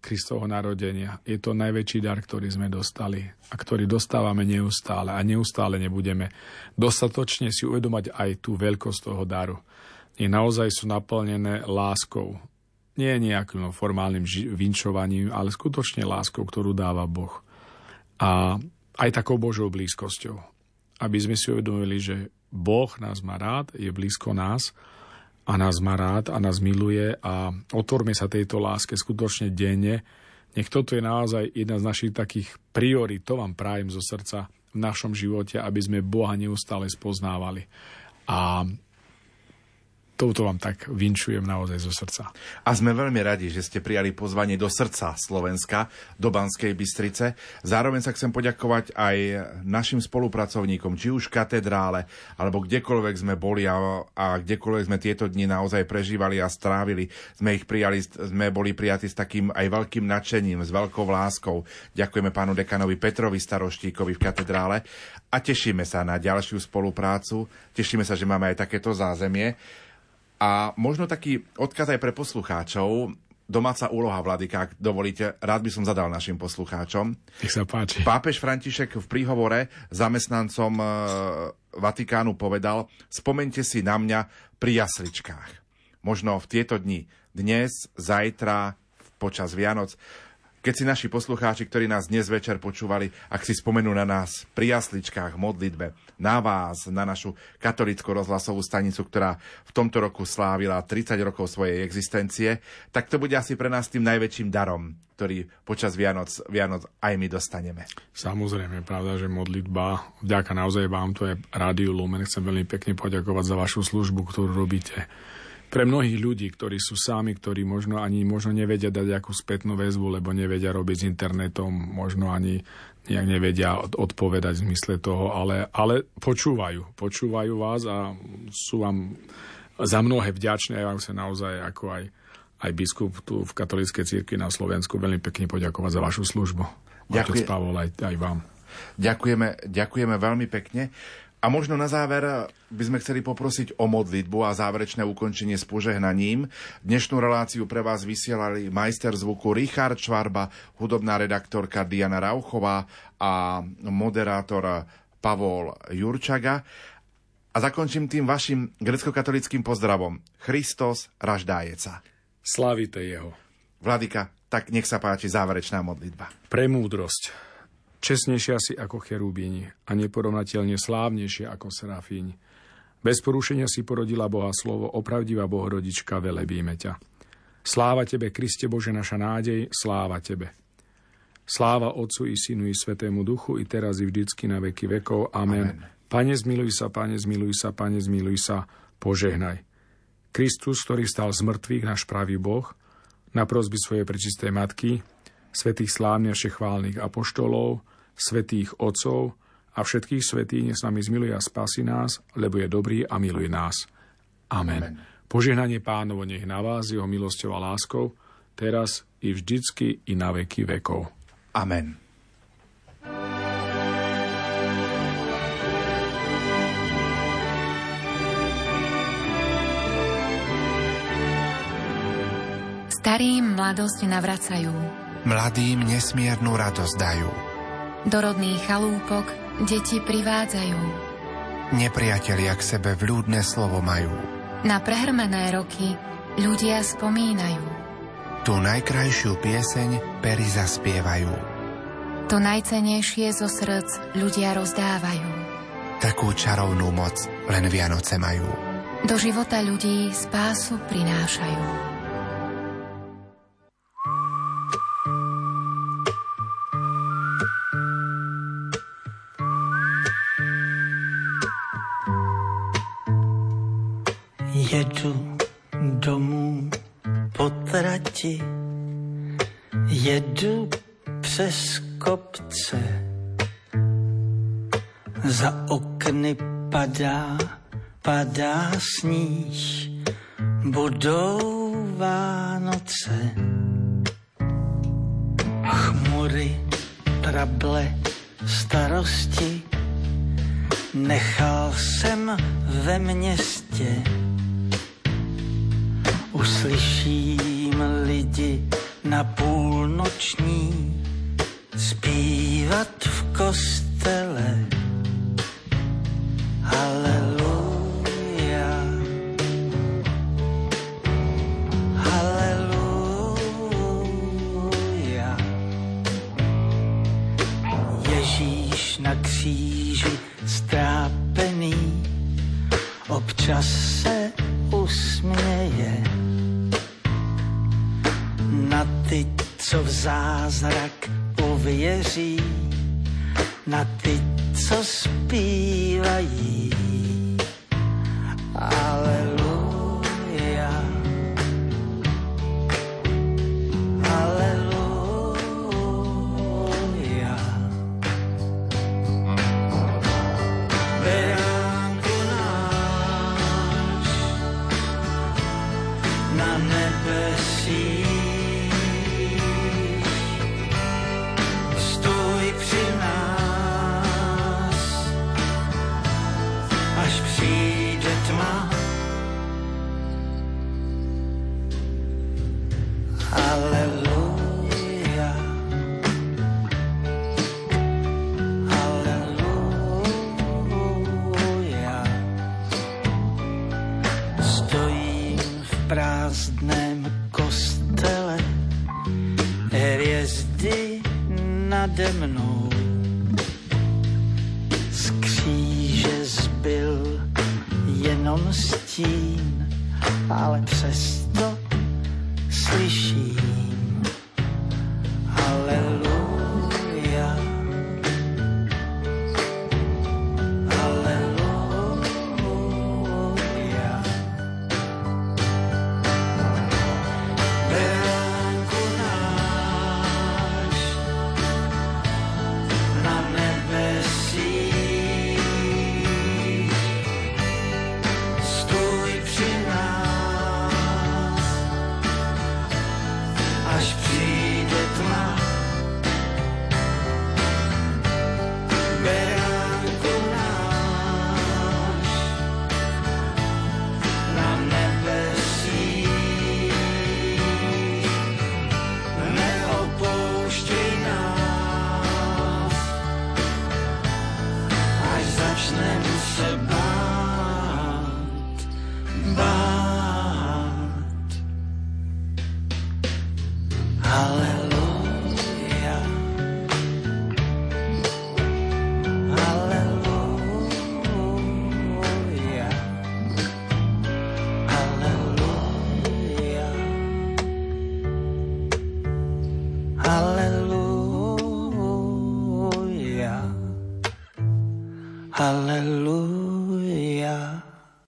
Kristovho narodenia. Je to najväčší dar, ktorý sme dostali a ktorý dostávame neustále a neustále nebudeme dostatočne si uvedomať aj tú veľkosť toho daru je naozaj sú naplnené láskou. Nie nejakým formálnym vinčovaním, ale skutočne láskou, ktorú dáva Boh. A aj takou Božou blízkosťou. Aby sme si uvedomili, že Boh nás má rád, je blízko nás a nás má rád a nás miluje a otvorme sa tejto láske skutočne denne. Nech toto je naozaj jedna z našich takých priorit, to vám prajem zo srdca v našom živote, aby sme Boha neustále spoznávali. A touto vám tak vinčujem naozaj zo srdca. A sme veľmi radi, že ste prijali pozvanie do srdca Slovenska, do Banskej Bystrice. Zároveň sa chcem poďakovať aj našim spolupracovníkom, či už katedrále, alebo kdekoľvek sme boli a, a kdekoľvek sme tieto dni naozaj prežívali a strávili. Sme ich prijali, sme boli prijatí s takým aj veľkým nadšením, s veľkou láskou. Ďakujeme pánu dekanovi Petrovi Staroštíkovi v katedrále a tešíme sa na ďalšiu spoluprácu. Tešíme sa, že máme aj takéto zázemie. A možno taký odkaz aj pre poslucháčov, domáca úloha Vladika, ak dovolíte, rád by som zadal našim poslucháčom. Nech sa páči. Pápež František v príhovore zamestnancom e, Vatikánu povedal, spomente si na mňa pri jasličkách. Možno v tieto dni, dnes, zajtra, počas Vianoc, Keď si naši poslucháči, ktorí nás dnes večer počúvali, ak si spomenú na nás pri jasličkách, modlitbe, na vás, na našu katolickú rozhlasovú stanicu, ktorá v tomto roku slávila 30 rokov svojej existencie, tak to bude asi pre nás tým najväčším darom, ktorý počas Vianoc, Vianoc aj my dostaneme. Samozrejme, pravda, že modlitba, vďaka naozaj vám, to je Rádiu Lumen, chcem veľmi pekne poďakovať za vašu službu, ktorú robíte pre mnohých ľudí, ktorí sú sami, ktorí možno ani možno nevedia dať akú spätnú väzbu, lebo nevedia robiť s internetom, možno ani nejak nevedia odpovedať v zmysle toho, ale, ale počúvajú. Počúvajú vás a sú vám za mnohé vďačné. Ja vám sa naozaj ako aj, aj biskup tu v katolíckej cirkvi na Slovensku veľmi pekne poďakovať za vašu službu. Ďakujem. Pavol, aj, aj vám. Ďakujeme, ďakujeme veľmi pekne. A možno na záver by sme chceli poprosiť o modlitbu a záverečné ukončenie s požehnaním. Dnešnú reláciu pre vás vysielali majster zvuku Richard Čvarba, hudobná redaktorka Diana Rauchová a moderátor Pavol Jurčaga. A zakončím tým vašim grecko-katolickým pozdravom. Christos raždájeca. Slavite jeho. Vladika, tak nech sa páči záverečná modlitba. Premúdrosť Česnejšia si ako cherubíni a neporovnateľne slávnejšia ako serafíni. Bez porušenia si porodila Boha slovo, opravdivá Bohorodička, velebíme ťa. Sláva Tebe, Kriste Bože, naša nádej, sláva Tebe. Sláva Otcu i Synu i Svetému Duchu, i teraz i vždycky na veky vekov. Amen. Amen. Pane, zmiluj sa, Pane, zmiluj sa, Pane, zmiluj sa, požehnaj. Kristus, ktorý stal z mŕtvych, náš pravý Boh, na prosby svojej prečistej matky, svetých slávne chválnych apoštolov, svetých otcov a všetkých svetých nech s nami zmiluje a spasi nás, lebo je dobrý a miluje nás. Amen. Amen. Požehnanie pánovo nech na vás, jeho milosťou a láskou, teraz i vždycky i na veky vekov. Amen. Starým mladosť navracajú. Mladým nesmiernu radosť dajú do rodných chalúpok deti privádzajú. Nepriatelia k sebe vľúdne slovo majú. Na prehrmené roky ľudia spomínajú. Tu najkrajšiu pieseň pery zaspievajú. To najcenejšie zo srdc ľudia rozdávajú. Takú čarovnú moc len Vianoce majú. Do života ľudí spásu prinášajú. Jedu domů po trati, jedu přes kopce. Za okny padá, padá sníh, budou Vánoce. Chmury, trable, starosti, nechal jsem ve městě Uslyším lidi na půlnoční zpívat v kostele. Haleluja. Haleluja. Ježíš na kříži strápený občas se usměje ty, co v zázrak uvěří, na ty, co zpívají.